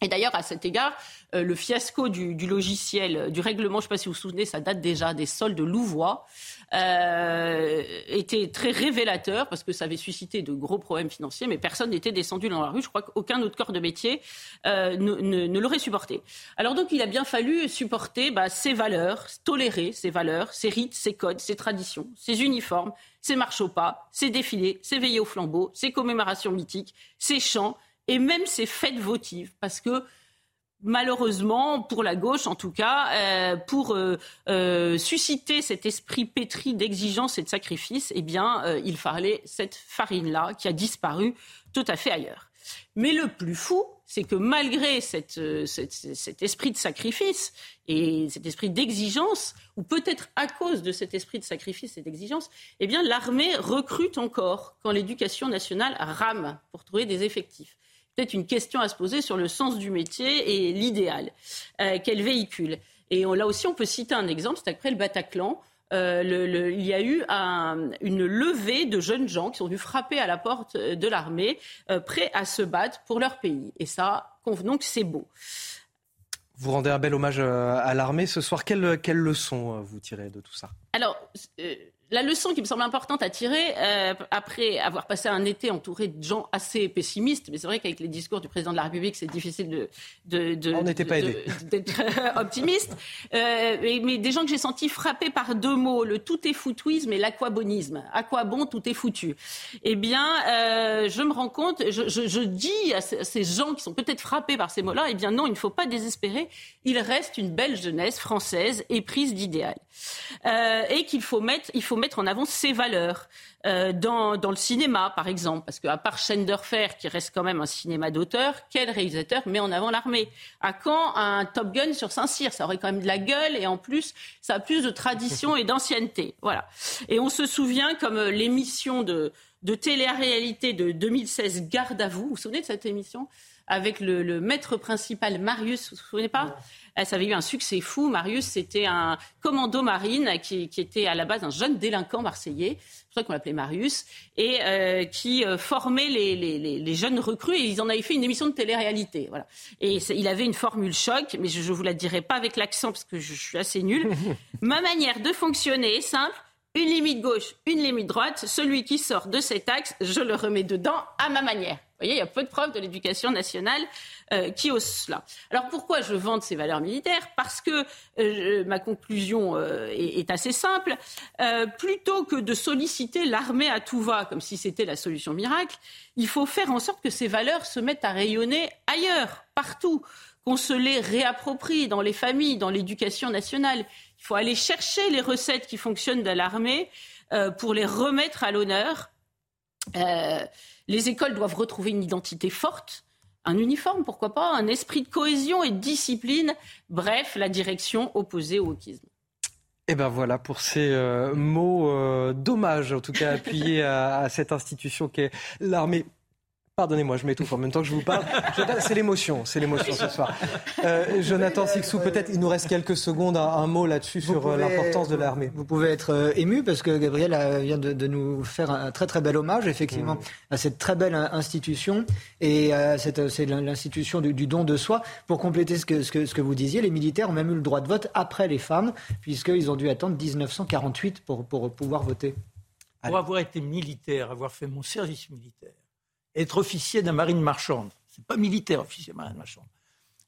Et d'ailleurs, à cet égard, euh, le fiasco du, du, logiciel, du règlement, je ne sais pas si vous vous souvenez, ça date déjà des soldes Louvois, euh, était très révélateur parce que ça avait suscité de gros problèmes financiers, mais personne n'était descendu dans la rue. Je crois qu'aucun autre corps de métier euh, ne, ne, ne l'aurait supporté. Alors donc, il a bien fallu supporter bah, ses valeurs, tolérer ses valeurs, ses rites, ses codes, ses traditions, ses uniformes, ses marches au pas, ses défilés, ses veillées au flambeau, ses commémorations mythiques, ses chants et même ses fêtes votives, parce que malheureusement, pour la gauche en tout cas, euh, pour euh, euh, susciter cet esprit pétri d'exigence et de sacrifice, eh bien, il fallait cette farine-là qui a disparu tout à fait ailleurs. Mais le plus fou, c'est que malgré cet esprit de sacrifice et cet esprit d'exigence, ou peut-être à cause de cet esprit de sacrifice et d'exigence, eh bien, l'armée recrute encore quand l'éducation nationale rame pour trouver des effectifs peut-être une question à se poser sur le sens du métier et l'idéal euh, qu'elle véhicule. Et là aussi, on peut citer un exemple, c'est après le Bataclan. Euh, le, il y a eu une levée de jeunes gens qui sont venus frapper à la porte de l'armée, euh, prêts à se battre pour leur pays. Et ça, convenons que c'est beau. Vous rendez un bel hommage à l'armée ce soir. Quelle, quelle leçon vous tirez de tout ça? Alors, la leçon qui me semble importante à tirer, euh, après avoir passé un été entouré de gens assez pessimistes, mais c'est vrai qu'avec les discours du président de la République, c'est difficile de, de, <laughs> d'être euh, optimiste, euh, mais, des gens que j'ai sentis frappés par deux mots, le tout est foutouisme et l'aquabonisme. À quoi bon tout est foutu? Eh bien, je me rends compte, je, je, dis à ces gens qui sont peut-être frappés par ces mots-là, eh bien non, il ne faut pas désespérer, il reste une belle jeunesse française éprise d'idéal. et qu'il faut mettre, il faut mettre en avant ses valeurs. Euh, dans, dans, le cinéma, par exemple, parce qu'à part Schenderfer, qui reste quand même un cinéma d'auteur, quel réalisateur met en avant l'armée? À quand un Top Gun sur Saint-Cyr? Ça aurait quand même de la gueule et en plus, ça a plus de tradition et d'ancienneté. Voilà. Et on se souvient comme euh, l'émission de, de télé-réalité de 2016, Garde à vous. Vous vous souvenez de cette émission? Avec le, le, maître principal Marius, vous vous souvenez pas Ça avait eu un succès fou. Marius, c'était un commando marine qui, qui, était à la base un jeune délinquant marseillais, qu'on l'appelait Marius, et euh, qui euh, formait les, les, les, jeunes recrues. Et ils en avaient fait une émission de télé-réalité. Voilà. Et il avait une formule choc, mais je, ne vous la dirai pas avec l'accent parce que je, je suis assez nulle. <laughs> Ma manière de fonctionner est simple une limite gauche, une limite droite. Celui qui sort de cet axe, je le remets dedans à ma manière. Voyez, il y a peu de preuves de l'éducation nationale euh, qui osent cela. Alors pourquoi je vante ces valeurs militaires? Parce que euh, ma conclusion euh, est, est, assez simple. plutôt que de solliciter l'armée à tout va, comme si c'était la solution miracle, il faut faire en sorte que ces valeurs se mettent à rayonner ailleurs, partout, qu'on se les réapproprie dans les familles, dans l'éducation nationale. Il faut aller chercher les recettes qui fonctionnent de l'armée euh, pour les remettre à l'honneur. Euh, les écoles doivent retrouver une identité forte, un uniforme, pourquoi pas, un esprit de cohésion et de discipline. Bref, la direction opposée au wokisme. Et eh ben voilà pour ces euh, mots d'hommage, en tout cas appuyés à, à cette institution qu'est l'armée Pardonnez-moi, je m'étouffe en même temps que je vous parle. <laughs> C'est l'émotion, c'est l'émotion ce soir. Euh, Jonathan Sixou, peut-être il nous reste quelques secondes, un, mot là-dessus sur euh, l'importance de l'armée. Vous pouvez être euh, ému parce que Gabriel vient de, nous faire un très très bel hommage, effectivement, mmh. à cette très belle institution et c'est l'institution du, don de soi. Pour compléter ce que, ce, que, ce que vous disiez, les militaires ont même eu le droit de vote après les femmes, puisqu'ils ont dû attendre 1948 pour, pour pouvoir voter. Pour avoir été militaire, avoir fait mon service militaire, être officier de marine marchande. C'est pas militaire, officier de marine marchande.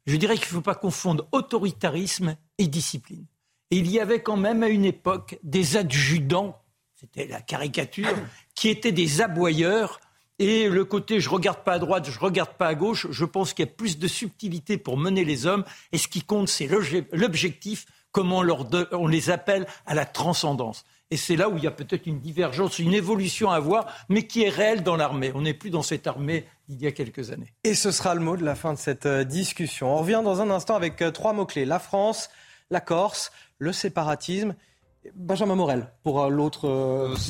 Je dirais qu'il ne faut pas confondre autoritarisme et discipline. Et il y avait quand même à une époque des adjudants, c'était la caricature, qui étaient des aboyeurs. Et le côté je regarde pas à droite, je regarde pas à gauche, je pense qu'il y a plus de subtilité pour mener les hommes. Et ce qui compte, c'est l'objectif, comment on les appelle à la transcendance. Et c'est là où il y a peut-être une divergence, une évolution à voir, mais qui est réelle dans l'armée. On n'est plus dans cette armée d'il y a quelques années. Et ce sera le mot de la fin de cette euh, discussion. On revient dans un instant avec euh, trois mots-clés. La France, la Corse, le séparatisme. Benjamin Morel pour euh, l'autre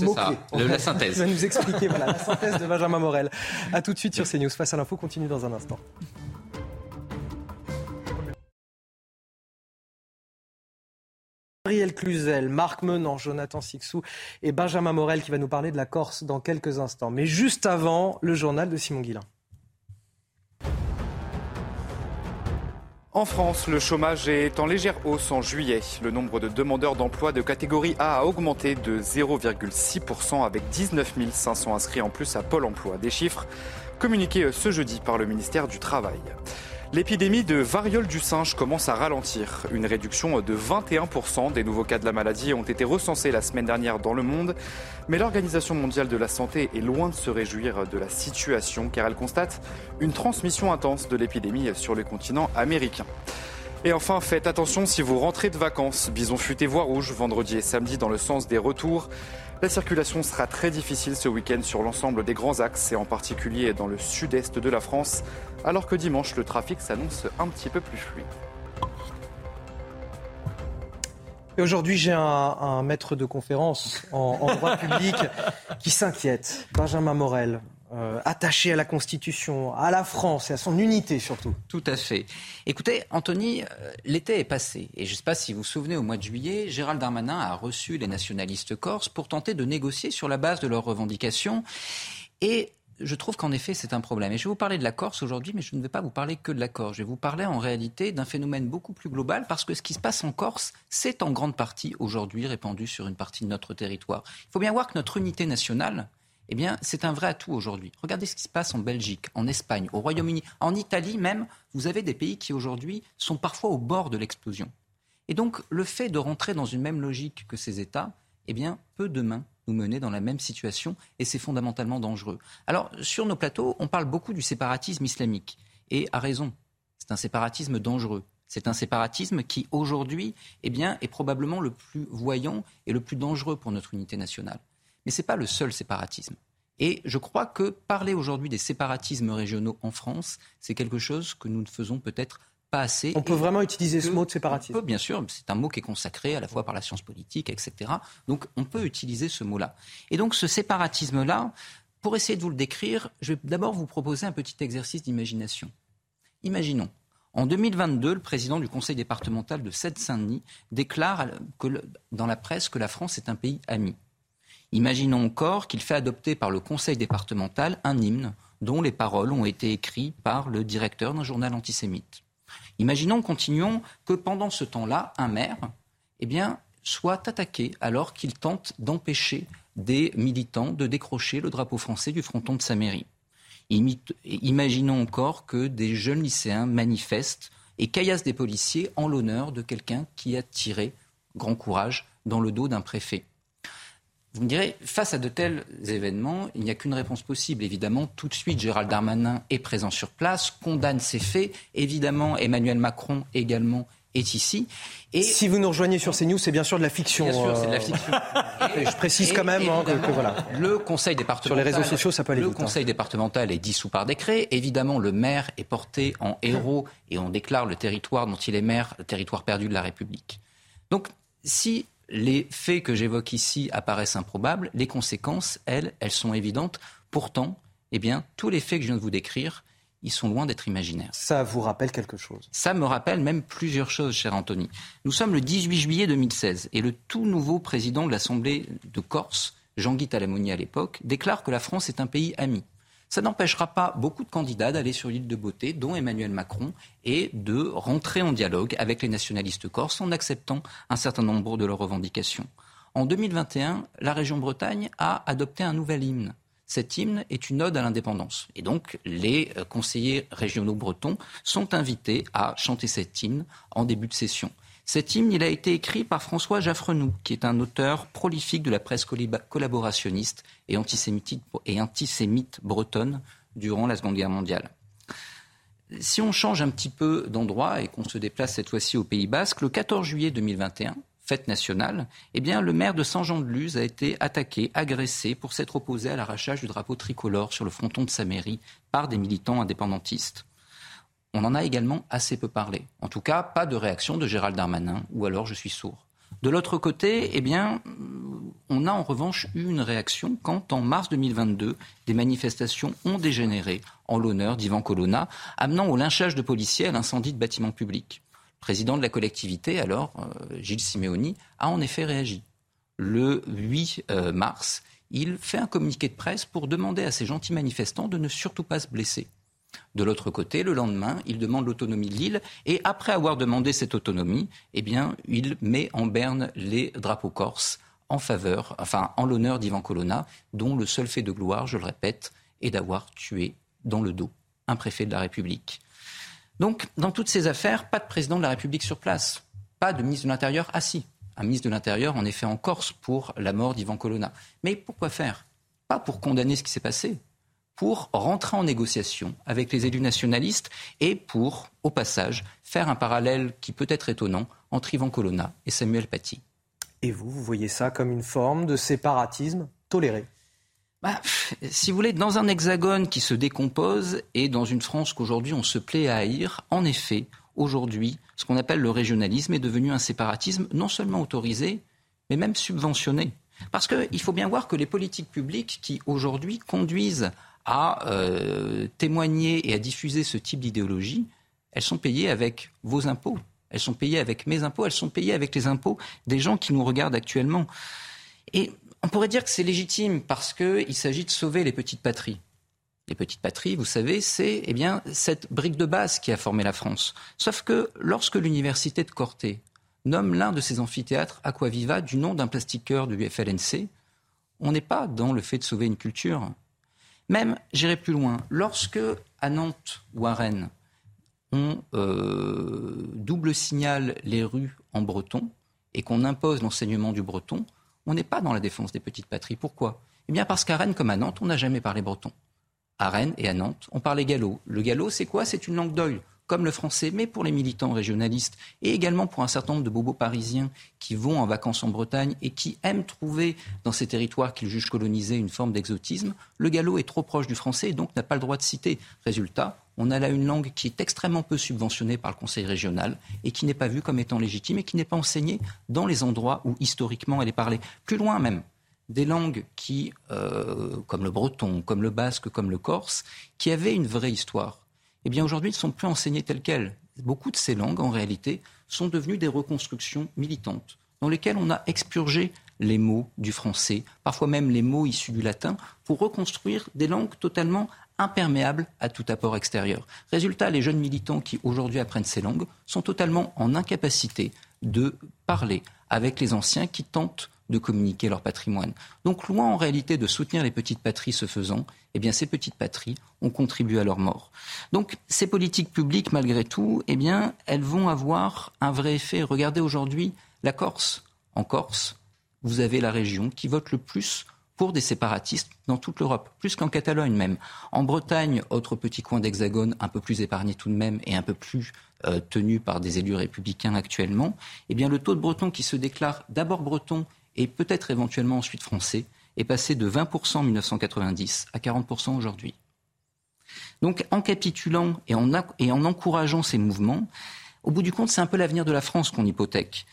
mot-clé. La synthèse. <laughs> Il va nous expliquer voilà, la synthèse de Benjamin Morel. A tout de suite sur CNews. Face à l'info, continue dans un instant. Gabriel Cluzel, Marc Menant, Jonathan Sixou et Benjamin Morel qui va nous parler de la Corse dans quelques instants. Mais juste avant, le journal de Simon Guillain. En France, le chômage est en légère hausse en juillet. Le nombre de demandeurs d'emploi de catégorie A a augmenté de 0,6% avec 19 500 inscrits en plus à Pôle emploi. Des chiffres communiqués ce jeudi par le ministère du Travail. L'épidémie de variole du singe commence à ralentir. Une réduction de 21% des nouveaux cas de la maladie ont été recensés la semaine dernière dans le monde. Mais l'Organisation mondiale de la santé est loin de se réjouir de la situation car elle constate une transmission intense de l'épidémie sur le continent américain. Et enfin, faites attention si vous rentrez de vacances. Bison futé voie rouge vendredi et samedi dans le sens des retours. La circulation sera très difficile ce week-end sur l'ensemble des grands axes et en particulier dans le sud-est de la France, alors que dimanche, le trafic s'annonce un petit peu plus fluide. Aujourd'hui, j'ai un, maître de conférence en, en droit public qui s'inquiète, Benjamin Morel. Euh, attaché à la Constitution, à la France et à son unité surtout. Tout à fait. Écoutez, Anthony, euh, l'été est passé et je ne sais pas si vous vous souvenez, au mois de juillet, Gérald Darmanin a reçu les nationalistes corses pour tenter de négocier sur la base de leurs revendications. Et je trouve qu'en effet, c'est un problème. Et je vais vous parler de la Corse aujourd'hui, mais je ne vais pas vous parler que de la Corse. Je vais vous parler en réalité d'un phénomène beaucoup plus global, parce que ce qui se passe en Corse, c'est en grande partie aujourd'hui répandu sur une partie de notre territoire. Il faut bien voir que notre unité nationale, eh bien, c'est un vrai atout aujourd'hui. Regardez ce qui se passe en Belgique, en Espagne, au Royaume-Uni, en Italie même. Vous avez des pays qui aujourd'hui sont parfois au bord de l'explosion. Et donc, le fait de rentrer dans une même logique que ces États, eh bien, peut demain nous mener dans la même situation et c'est fondamentalement dangereux. Alors, sur nos plateaux, on parle beaucoup du séparatisme islamique et à raison. C'est un séparatisme dangereux. C'est un séparatisme qui, aujourd'hui, eh est probablement le plus voyant et le plus dangereux pour notre unité nationale. Mais ce n'est pas le seul séparatisme. Et je crois que parler aujourd'hui des séparatismes régionaux en France, c'est quelque chose que nous ne faisons peut-être pas assez. On peut vraiment utiliser ce mot de séparatisme on peut, Bien sûr, c'est un mot qui est consacré à la fois par la science politique, etc. Donc on peut utiliser ce mot-là. Et donc ce séparatisme-là, pour essayer de vous le décrire, je vais d'abord vous proposer un petit exercice d'imagination. Imaginons, en 2022, le président du conseil départemental de Seine-Saint-Denis déclare dans la presse que la France est un pays ami. Imaginons encore qu'il fait adopter par le conseil départemental un hymne dont les paroles ont été écrites par le directeur d'un journal antisémite. Imaginons, continuons, que pendant ce temps-là, un maire eh bien, soit attaqué alors qu'il tente d'empêcher des militants de décrocher le drapeau français du fronton de sa mairie. Imaginons encore que des jeunes lycéens manifestent et caillassent des policiers en l'honneur de quelqu'un qui a tiré, grand courage, dans le dos d'un préfet. Vous me direz, face à de tels événements, il n'y a qu'une réponse possible. Évidemment, tout de suite, Gérald Darmanin est présent sur place, condamne ces faits. Évidemment, Emmanuel Macron également est ici. Et si vous nous rejoignez sur CNews, c'est bien sûr de la fiction. Bien sûr, c'est de la euh, fiction. <laughs> je précise quand même hein, que, voilà. Le conseil départemental. Sur les réseaux sociaux, ça peut aller Le hein. conseil départemental est dissous par décret. Évidemment, le maire est porté en héros et on déclare le territoire dont il est maire, le territoire perdu de la République. Donc, si les faits que j'évoque ici apparaissent improbables, les conséquences, elles, elles sont évidentes. Pourtant, eh bien, tous les faits que je viens de vous décrire, ils sont loin d'être imaginaires. Ça vous rappelle quelque chose? Ça me rappelle même plusieurs choses, cher Anthony. Nous sommes le 18 juillet 2016 et le tout nouveau président de l'Assemblée de Corse, Jean-Guy Talamoni à l'époque, déclare que la France est un pays ami. Ça n'empêchera pas beaucoup de candidats d'aller sur l'île de Beauté, dont Emmanuel Macron, et de rentrer en dialogue avec les nationalistes corses en acceptant un certain nombre de leurs revendications. En 2021, la région Bretagne a adopté un nouvel hymne. Cet hymne est une ode à l'indépendance. Et donc, les euh, conseillers régionaux bretons sont invités à chanter cet hymne en début de session. Cet hymne, il a été écrit par François Jaffrenoux, qui est un auteur prolifique de la presse collaborationniste et antisémite, et antisémite bretonne durant la Seconde Guerre mondiale. Si on change un petit peu d'endroit et qu'on se déplace cette fois-ci au Pays Basque, le 14 juillet 2021, fête nationale, eh bien, le maire de Saint-Jean-de-Luz a été attaqué, agressé pour s'être opposé à l'arrachage du drapeau tricolore sur le fronton de sa mairie par des militants indépendantistes on en a également assez peu parlé. En tout cas, pas de réaction de Gérald Darmanin, ou alors je suis sourd. De l'autre côté, eh bien, on a en revanche eu une réaction quand, en mars 2022, des manifestations ont dégénéré en l'honneur d'Ivan Colonna, amenant au lynchage de policiers à l'incendie de bâtiments publics. Le président de la collectivité, alors, euh, Gilles Simeoni, a en effet réagi. Le 8 euh, mars, il fait un communiqué de presse pour demander à ces gentils manifestants de ne surtout pas se blesser. De l'autre côté, le lendemain, il demande l'autonomie de l'île et après avoir demandé cette autonomie, eh il met en berne les drapeaux corses en faveur, enfin, en l'honneur d'Ivan Colonna, dont le seul fait de gloire, je le répète, est d'avoir tué dans le dos un préfet de la République. Donc, dans toutes ces affaires, pas de président de la République sur place, pas de ministre de l'Intérieur assis. Un ministre de l'Intérieur, en effet, en Corse pour la mort d'Ivan Colonna. Mais pourquoi faire? Pas pour condamner ce qui s'est passé, pour rentrer en négociation avec les élus nationalistes et pour, au passage, faire un parallèle qui peut être étonnant entre Ivan Colonna et Samuel Paty. Et vous, vous voyez ça comme une forme de séparatisme toléré? Bah, si vous voulez, dans un hexagone qui se décompose et dans une France qu'aujourd'hui on se plaît à haïr, en effet, aujourd'hui, ce qu'on appelle le régionalisme est devenu un séparatisme non seulement autorisé, mais même subventionné. Parce qu'il faut bien voir que les politiques publiques qui aujourd'hui conduisent à euh, témoigner et à diffuser ce type d'idéologie, elles sont payées avec vos impôts, elles sont payées avec mes impôts, elles sont payées avec les impôts des gens qui nous regardent actuellement. Et on pourrait dire que c'est légitime parce qu'il s'agit de sauver les petites patries. Les petites patries, vous savez, c'est eh bien cette brique de base qui a formé la France. Sauf que lorsque l'université de Corté nomme l'un de ses amphithéâtres Aquaviva du nom d'un plastiqueur du FLNC, on n'est pas dans le fait de sauver une culture. Même, j'irai plus loin, lorsque à Nantes ou à Rennes, on euh, double signale les rues en breton et qu'on impose l'enseignement du breton, on n'est pas dans la défense des petites patries. Pourquoi? Eh bien parce qu'à Rennes comme à Nantes, on n'a jamais parlé breton. À Rennes et à Nantes, on parlait gallo. Le gallo, c'est quoi? C'est une langue d'oeil comme le français, mais pour les militants régionalistes et également pour un certain nombre de bobos parisiens qui vont en vacances en Bretagne et qui aiment trouver dans ces territoires qu'ils jugent colonisés une forme d'exotisme, le gallo est trop proche du français et donc n'a pas le droit de citer. Résultat, on a là une langue qui est extrêmement peu subventionnée par le Conseil régional et qui n'est pas vue comme étant légitime et qui n'est pas enseignée dans les endroits où historiquement elle est parlée. Plus loin même, des langues euh, comme le breton, comme le basque, comme le corse, qui avaient une vraie histoire eh bien aujourd'hui, ne sont plus enseignées telles quelles. Beaucoup de ces langues, en réalité, sont devenues des reconstructions militantes, dans lesquelles on a expurgé les mots du français, parfois même les mots issus du latin, pour reconstruire des langues totalement imperméables à tout apport extérieur. Résultat, les jeunes militants qui aujourd'hui apprennent ces langues sont totalement en incapacité de parler avec les anciens qui tentent de communiquer leur patrimoine. Donc loin en réalité de soutenir les petites patries se faisant, eh bien ces petites patries ont contribué à leur mort. Donc ces politiques publiques, malgré tout, eh bien elles vont avoir un vrai effet. Regardez aujourd'hui la Corse. En Corse, vous avez la région qui vote le plus pour des séparatistes dans toute l'Europe, plus qu'en Catalogne même. En Bretagne, autre petit coin d'hexagone, un peu plus épargné tout de même et un peu plus euh, tenu par des élus républicains actuellement, eh bien le taux de Bretons qui se déclarent d'abord bretons et peut-être éventuellement ensuite français est passé de 20% en 1990 à 40% aujourd'hui. Donc en capitulant et en, encourageant ces mouvements, au bout du compte, c'est un peu l'avenir de la France qu'on hypothèque.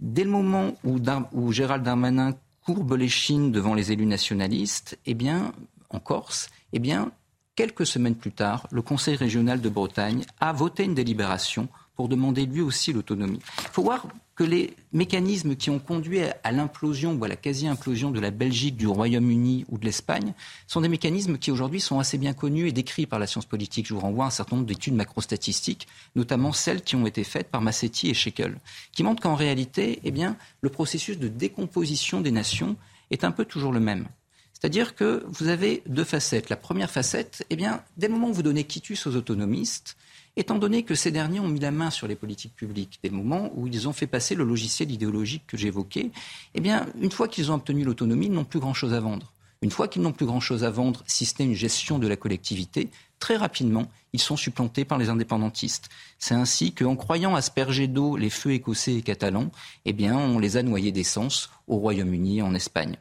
Dès le moment où, où, Gérald Darmanin courbe les chines devant les élus nationalistes, eh bien, en Corse, eh bien, quelques semaines plus tard, le Conseil régional de Bretagne a voté une délibération pour demander lui aussi l'autonomie. Il faut voir que les mécanismes qui ont conduit à l'implosion ou à la quasi-implosion de la Belgique, du Royaume-Uni ou de l'Espagne sont des mécanismes qui aujourd'hui sont assez bien connus et décrits par la science politique. Je vous renvoie à un certain nombre d'études macrostatistiques, notamment celles qui ont été faites par Massetti et Scheckel, qui montrent qu'en réalité, eh bien, le processus de décomposition des nations est un peu toujours le même. C'est-à-dire que vous avez deux facettes. La première facette, eh bien, dès le moment où vous donnez quitus aux autonomistes, étant donné que ces derniers ont mis la main sur les politiques publiques, des moments où ils ont fait passer le logiciel idéologique que j'évoquais, eh bien, une fois qu'ils ont obtenu l'autonomie, ils n'ont plus grand-chose à vendre. Une fois qu'ils n'ont plus grand-chose à vendre, si ce n'est une gestion de la collectivité, très rapidement, ils sont supplantés par les indépendantistes. C'est ainsi qu'en croyant asperger d'eau les feux écossais et catalans, eh on les a noyés d'essence au Royaume-Uni et en Espagne.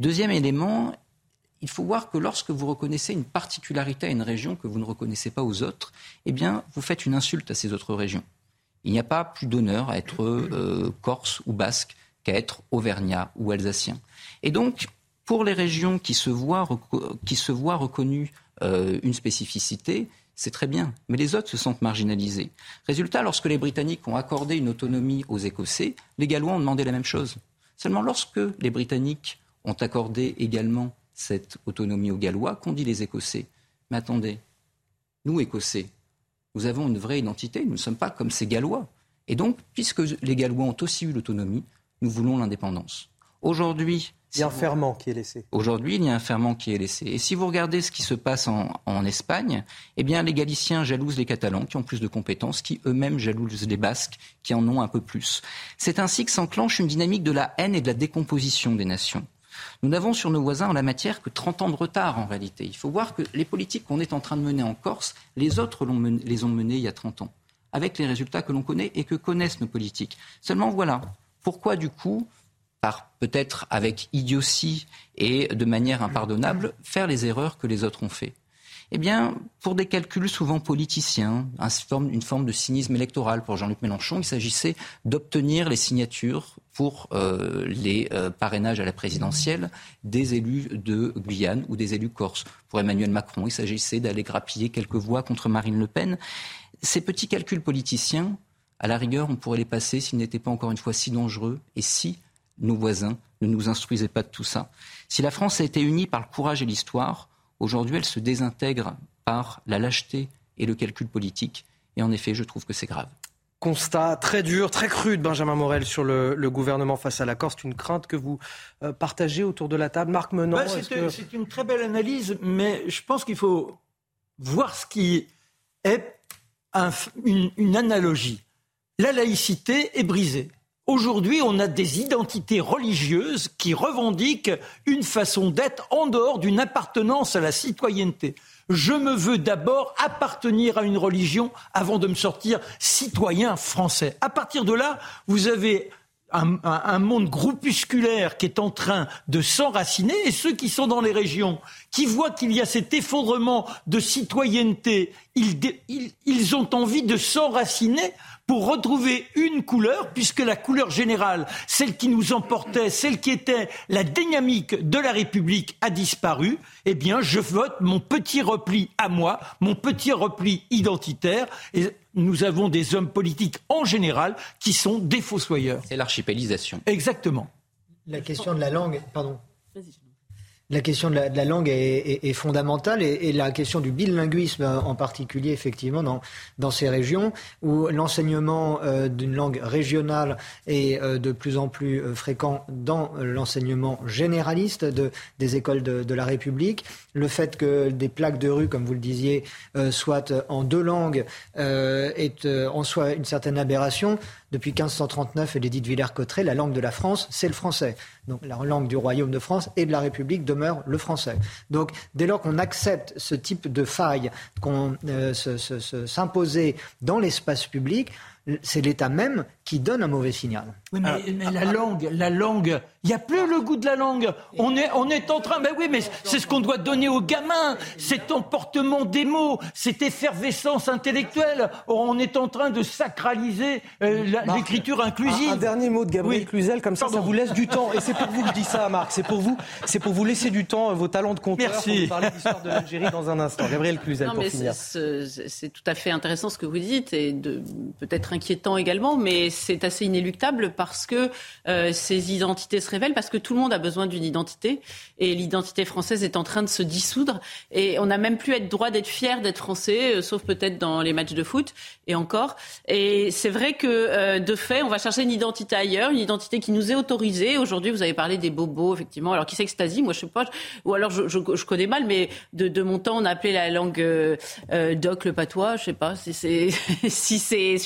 Deuxième élément, il faut voir que lorsque vous reconnaissez une particularité à une région que vous ne reconnaissez pas aux autres, eh bien, vous faites une insulte à ces autres régions. Il n'y a pas plus d'honneur à être euh, corse ou basque qu'à être auvergnat ou alsacien. Et donc, pour les régions qui se voient, qui se voient reconnues euh, une spécificité, c'est très bien, mais les autres se sentent marginalisés. Résultat, lorsque les Britanniques ont accordé une autonomie aux Écossais, les Gallois ont demandé la même chose. Seulement lorsque les Britanniques ont accordé également cette autonomie aux Gallois qu'ont dit les Écossais. Mais attendez, nous, Écossais, nous avons une vraie identité, nous ne sommes pas comme ces Gallois. Et donc, puisque les Gallois ont aussi eu l'autonomie, nous voulons l'indépendance. Aujourd'hui, Il y a un ferment qui est laissé. Aujourd'hui, il y a un ferment qui est laissé. Et si vous regardez ce qui se passe en, en, Espagne, eh bien, les Galiciens jalousent les Catalans, qui ont plus de compétences, qui eux-mêmes jalousent les Basques, qui en ont un peu plus. C'est ainsi que s'enclenche une dynamique de la haine et de la décomposition des nations. Nous n'avons sur nos voisins en la matière que 30 ans de retard en réalité. Il faut voir que les politiques qu'on est en train de mener en Corse, les autres les ont menées il y a 30 ans, avec les résultats que l'on connaît et que connaissent nos politiques. Seulement voilà, pourquoi du coup par peut-être avec idiotie et de manière impardonnable, faire les erreurs que les autres ont fait? Eh bien, pour des calculs souvent politiciens, une forme de cynisme électoral pour Jean-Luc Mélenchon, il s'agissait d'obtenir les signatures pour euh, les euh, parrainages à la présidentielle des élus de Guyane ou des élus corses. Pour Emmanuel Macron, il s'agissait d'aller grappiller quelques voix contre Marine Le Pen. Ces petits calculs politiciens, à la rigueur, on pourrait les passer s'ils n'étaient pas encore une fois si dangereux et si nos voisins ne nous instruisaient pas de tout ça. Si la France a été unie par le courage et l'histoire, aujourd'hui elle se désintègre par la lâcheté et le calcul politique. Et en effet, je trouve que c'est grave. Constat très dur, très cru de Benjamin Morel sur le, gouvernement face à l'accord. C'est une crainte que vous euh, partagez autour de la table. Marc Menant. Bah, c'est une très belle analyse, mais je pense qu'il faut voir ce qui est une analogie. La laïcité est brisée. Aujourd'hui, on a des identités religieuses qui revendiquent une façon d'être en dehors d'une appartenance à la citoyenneté. Je me veux d'abord appartenir à une religion avant de me sortir citoyen français. À partir de là, vous avez un, monde groupusculaire qui est en train de s'enraciner et ceux qui sont dans les régions, qui voient qu'il y a cet effondrement de citoyenneté, ils ont envie de s'enraciner pour retrouver une couleur, puisque la couleur générale, celle qui nous emportait, celle qui était la dynamique de la République a disparu, eh bien, je vote mon petit repli à moi, mon petit repli identitaire. Et nous avons des hommes politiques en général qui sont des fossoyeurs. C'est l'archipélisation. Exactement. La question de la langue, pardon la question de la, langue est, fondamentale et, la question du bilinguisme en particulier, effectivement, dans, ces régions où l'enseignement euh, d'une langue régionale est euh, de plus en plus euh, fréquent dans l'enseignement généraliste de, des écoles de, de, la République. Le fait que des plaques de rue, comme vous le disiez, soient en deux langues est en soi une certaine aberration. Depuis 1539, Édith Villers-Cotterêts, la langue de la France, c'est le français. Donc la langue du Royaume de France et de la République demeure le français. Donc dès lors qu'on accepte ce type de faille, qu'on euh, s'imposer dans l'espace public, c'est l'État même qui donne un mauvais signal. Oui, mais, la langue, la langue, il n'y a plus le goût de la langue. On est, on est en train, ben oui, mais c'est ce qu'on doit donner aux gamins, cet emportement des mots, cette effervescence intellectuelle. On est en train de sacraliser euh, l'écriture inclusive. Un, dernier mot de Gabriel Cluzel, comme ça, ça vous laisse du temps. Et c'est pour vous que je dis ça, Marc. C'est pour vous, c'est pour vous laisser du temps, vos talents de conteur. Merci. Pour parler de l'histoire de l'Algérie dans un instant. Gabriel Cluzel, pour finir. C'est tout à fait intéressant ce que vous dites et peut-être inquiétant également, mais c'est assez inéluctable parce que euh, ces identités se révèlent, parce que tout le monde a besoin d'une identité et l'identité française est en train de se dissoudre et on n'a même plus être droit d'être fier d'être français, euh, sauf peut-être dans les matchs de foot et encore. Et c'est vrai que euh, de fait, on va chercher une identité ailleurs, une identité qui nous est autorisée. Aujourd'hui, vous avez parlé des bobos, effectivement. Alors qui s'extasie Moi, je sais pas. Ou alors je, connais mal, mais de, mon temps, on appelait la langue doc le patois. Je sais pas si c'est <laughs> si c'est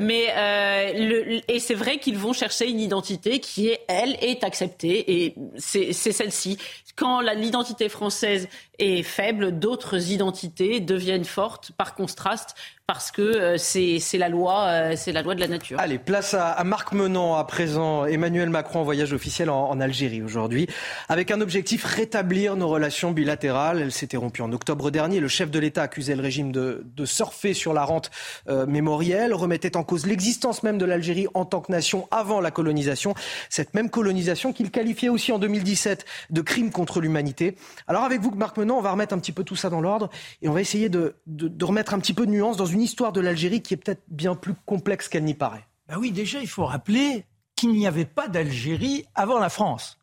mais euh, le, et c'est vrai qu'ils vont chercher une identité qui est elle est acceptée. Et c'est celle-ci. Quand l'identité française est faible, d'autres identités deviennent fortes par contraste parce que euh, c'est la loi, euh, c'est la loi de la nature. Allez, place à, Marc Menant à présent. Emmanuel Macron en voyage officiel en, Algérie aujourd'hui, avec un objectif rétablir nos relations bilatérales. Elle s'était rompue en octobre dernier. Le chef de l'État accusait le régime de, surfer sur la rente euh, mémorielle, remettait en cause l'existence même de l'Algérie en tant que nation avant la colonisation. Cette même colonisation qu'il qualifiait aussi en 2017 de crime contre l'humanité. Alors avec vous, Marc Menant, on va remettre un petit peu tout ça dans l'ordre et on va essayer de, de remettre un petit peu de nuance dans une une histoire de l'Algérie qui est peut-être bien plus complexe qu'elle n'y paraît. Ben oui, déjà, il faut rappeler qu'il n'y avait pas d'Algérie avant la France.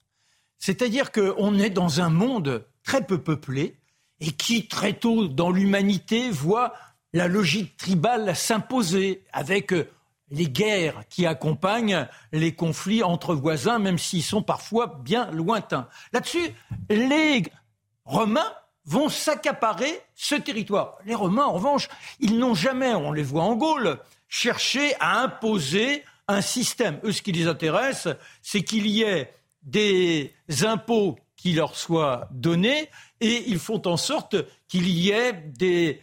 C'est-à-dire qu'on est dans un monde très peu peuplé et qui, très tôt dans l'humanité, voit la logique tribale s'imposer avec euh, les guerres qui accompagnent les conflits entre voisins, même s'ils sont parfois bien lointains. Là-dessus, les Romains vont s'accaparer ce territoire. Les Romains, en revanche, ils n'ont jamais, on les voit en Gaule, cherché à imposer un système. Eux, ce qui les intéresse, c'est qu'il y ait des impôts qui leur soient donnés et ils font en sorte qu'il y ait des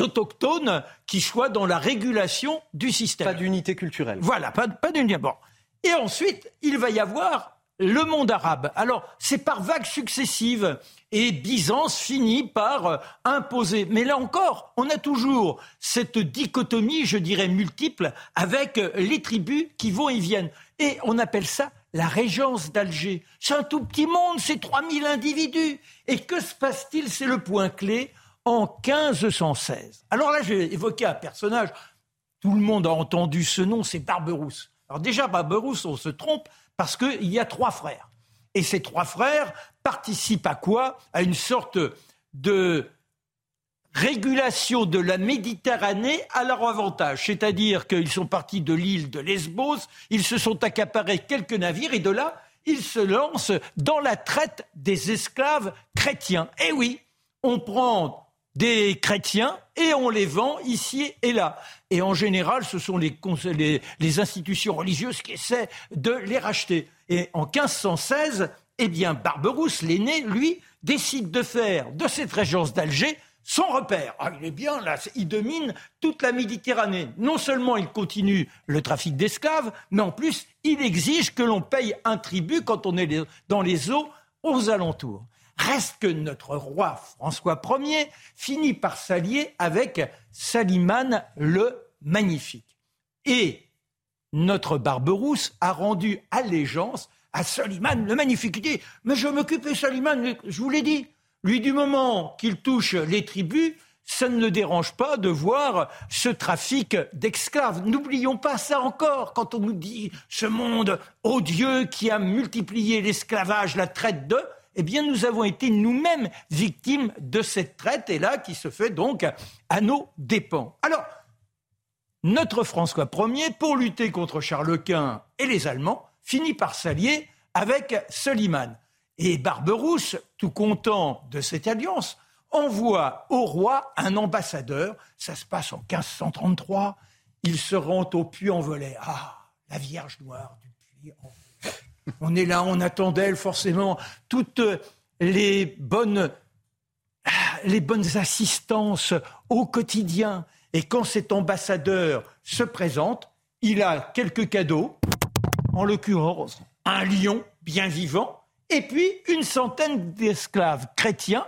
autochtones qui soient dans la régulation du système. Pas d'unité culturelle. Voilà, pas, pas d'unité. Bon. Et ensuite, il va y avoir le monde arabe. Alors, c'est par vagues successives. Et Byzance finit par euh, imposer. Mais là encore, on a toujours cette dichotomie, je dirais, multiple, avec euh, les tribus qui vont et viennent. Et on appelle ça la régence d'Alger. C'est un tout petit monde, c'est 3000 individus. Et que se passe-t-il? C'est le point clé en 1516. Alors là, j'ai évoqué un personnage, tout le monde a entendu ce nom, c'est Barberousse. Alors déjà, Barberousse, on se trompe parce qu'il y a trois frères. Et ces trois frères participent à quoi? À une sorte de régulation de la Méditerranée à leur avantage. C'est-à-dire qu'ils sont partis de l'île de Lesbos, ils se sont accaparés quelques navires et de là, ils se lancent dans la traite des esclaves chrétiens. Eh oui, on prend des chrétiens et on les vend ici et là. Et en général, ce sont les, institutions religieuses qui essaient de les racheter. Et en 1516, eh bien, Barberousse, l'aîné, lui, décide de faire de cette régence d'Alger son repère. Ah, il est bien là, il domine toute la Méditerranée. Non seulement il continue le trafic d'esclaves, mais en plus, il exige que l'on paye un tribut quand on est dans les eaux aux alentours. Reste que notre roi François Ier finit par s'allier avec Salimane le Magnifique. Et notre Barberousse a rendu allégeance à Salimane le Magnifique. Il dit Mais je m'occupais Salimane, je vous l'ai dit. Lui, du moment qu'il touche les tribus, ça ne le dérange pas de voir ce trafic d'esclaves. N'oublions pas ça encore quand on nous dit ce monde odieux qui a multiplié l'esclavage, la traite de eh bien nous avons été nous-mêmes victimes de cette traite, et là qui se fait donc à nos dépens. Alors, notre François Ier, pour lutter contre Charles Quint et les Allemands, finit par s'allier avec Soliman. Et Barberousse, tout content de cette alliance, envoie au roi un ambassadeur. Ça se passe en 1533. Il se rend au Puy-en-Velay. Ah, la Vierge Noire du Puy-en-Velay. On est là, on attend d'elle forcément toutes les bonnes, les bonnes assistances au quotidien. Et quand cet ambassadeur se présente, il a quelques cadeaux, en l'occurrence un lion bien vivant, et puis une centaine d'esclaves chrétiens.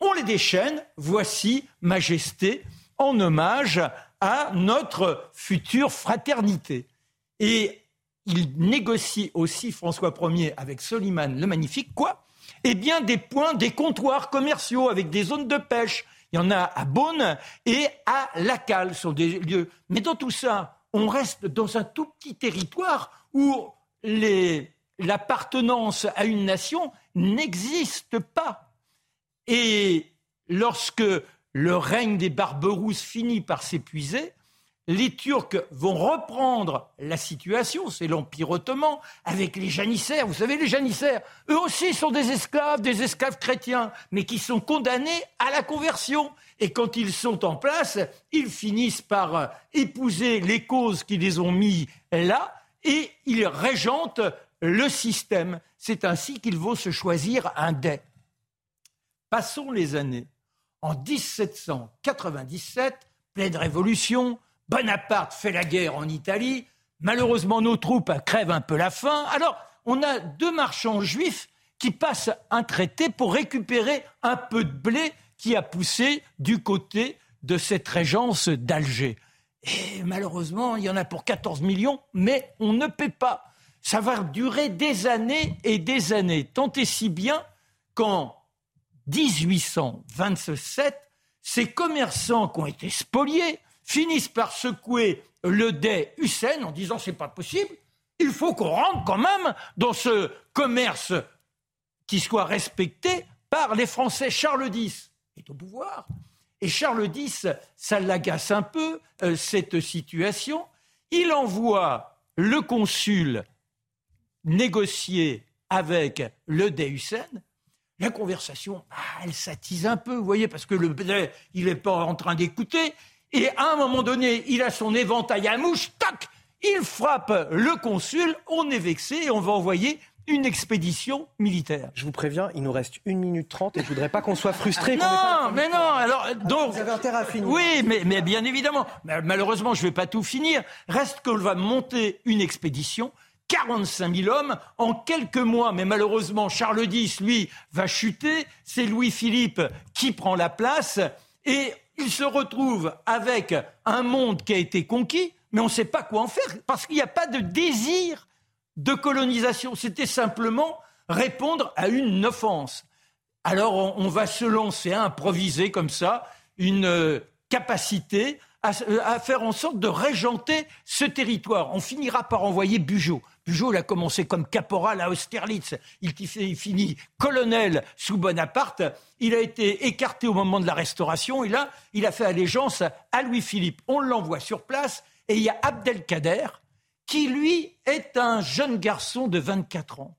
On les déchaîne, voici Majesté, en hommage à notre future fraternité. Et il négocie aussi François Ier avec Soliman le Magnifique, quoi? Eh bien, des points, des comptoirs commerciaux avec des zones de pêche. Il y en a à Beaune et à Lacal, sont des lieux. Mais dans tout ça, on reste dans un tout petit territoire où l'appartenance à une nation n'existe pas. Et lorsque le règne des Barberousses finit par s'épuiser, les Turcs vont reprendre la situation, c'est l'Empire ottoman, avec les janissaires. Vous savez, les janissaires, eux aussi sont des esclaves, des esclaves chrétiens, mais qui sont condamnés à la conversion. Et quand ils sont en place, ils finissent par euh, épouser les causes qui les ont mis là, et ils régentent le système. C'est ainsi qu'ils vont se choisir un dé. Passons les années. En 1797, pleine révolution, Bonaparte fait la guerre en Italie. Malheureusement, nos troupes crèvent un peu la faim. Alors, on a deux marchands juifs qui passent un traité pour récupérer un peu de blé qui a poussé du côté de cette régence d'Alger. Et malheureusement, il y en a pour 14 millions, mais on ne paie pas. Ça va durer des années et des années, tant et si bien qu'en 1827, ces commerçants qui ont été spoliés, finissent par secouer le dé Hussein en disant c'est pas possible, il faut qu'on rentre quand même dans ce commerce qui soit respecté par les Français. Charles X est au pouvoir. Et Charles X, ça l'agace un peu, euh, cette situation. Il envoie le consul négocier avec le Deusen. La conversation, bah, elle s'attise un peu, vous voyez, parce que le il n'est pas en train d'écouter. Et à un moment donné, il a son éventail à mouche, tac, il frappe le consul, on est vexé et on va envoyer une expédition militaire. Je vous préviens, il nous reste une minute trente et je voudrais pas qu'on soit frustré. Non, mais non. Alors donc. Vous avez intérêt à finir. Oui, mais, mais bien évidemment. Malheureusement, je ne vais pas tout finir. Reste qu'on va monter une expédition. 45 000 hommes en quelques mois. Mais malheureusement, Charles X, lui, va chuter. C'est Louis-Philippe qui prend la place. Et il se retrouve avec un monde qui a été conquis, mais on ne sait pas quoi en faire parce qu'il n'y a pas de désir de colonisation. C'était simplement répondre à une offense. Alors on, va se lancer à improviser comme ça une euh, capacité à, faire en sorte de régenter ce territoire. On finira par envoyer Bugeaud. Il a commencé comme caporal à Austerlitz. Il, finit colonel sous Bonaparte. Il a été écarté au moment de la Restauration. Et là, il a fait allégeance à Louis-Philippe. On l'envoie sur place. Et il y a Abdelkader, qui lui est un jeune garçon de 24 ans.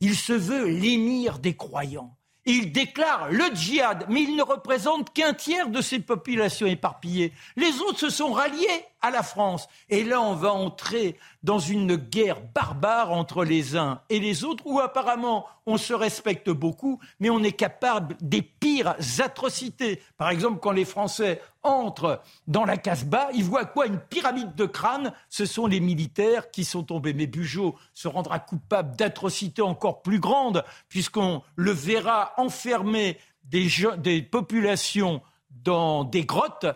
Il se veut l'émir des croyants. Il déclare le djihad, mais il ne représente qu'un tiers de ces populations éparpillées. Les autres se sont ralliés à la France. Et là, on va entrer dans une guerre barbare entre les uns et les autres, où apparemment on se respecte beaucoup, mais on est capable des pires atrocités. Par exemple, quand les Français entrent dans la Casbah, ils voient quoi? Une pyramide de crânes. Ce sont les militaires qui sont tombés. Mais Bugeaud se rendra coupable d'atrocités encore plus grandes, puisqu'on le verra enfermer des, des populations dans des grottes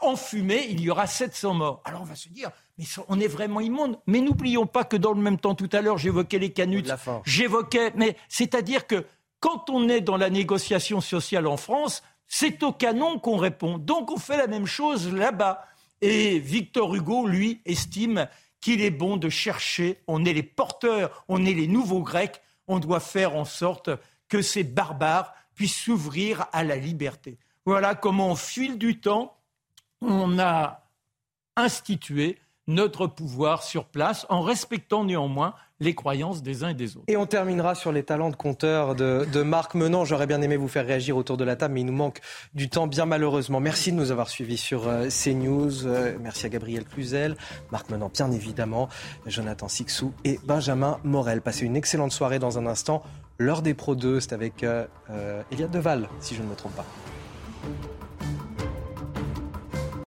enfumées, il y aura 700 morts. Alors on va se dire, mais on est vraiment immonde. Mais n'oublions pas que dans le même temps, tout à l'heure, j'évoquais les canuts, j'évoquais, mais c'est-à-dire que quand on est dans la négociation sociale en France, c'est au canon qu'on répond. Donc on fait la même chose là-bas. Et Victor Hugo, lui, estime qu'il est bon de chercher, on est les porteurs, on est les nouveaux Grecs, on doit faire en sorte que ces barbares puissent s'ouvrir à la liberté. Voilà comment, au fil du temps, on a institué notre pouvoir sur place en respectant néanmoins les croyances des uns et des autres. Et on terminera sur les talents de conteur de, Marc Menant. J'aurais bien aimé vous faire réagir autour de la table, mais il nous manque du temps, bien malheureusement. Merci de nous avoir suivis sur euh, CNews. Euh, merci à Gabriel Cluzel, Marc Menant, bien évidemment, Jonathan Sixou et Benjamin Morel. Passez une excellente soirée dans un instant. L'heure des Pro 2, c'est avec euh, Eliade Deval, si je ne me trompe pas.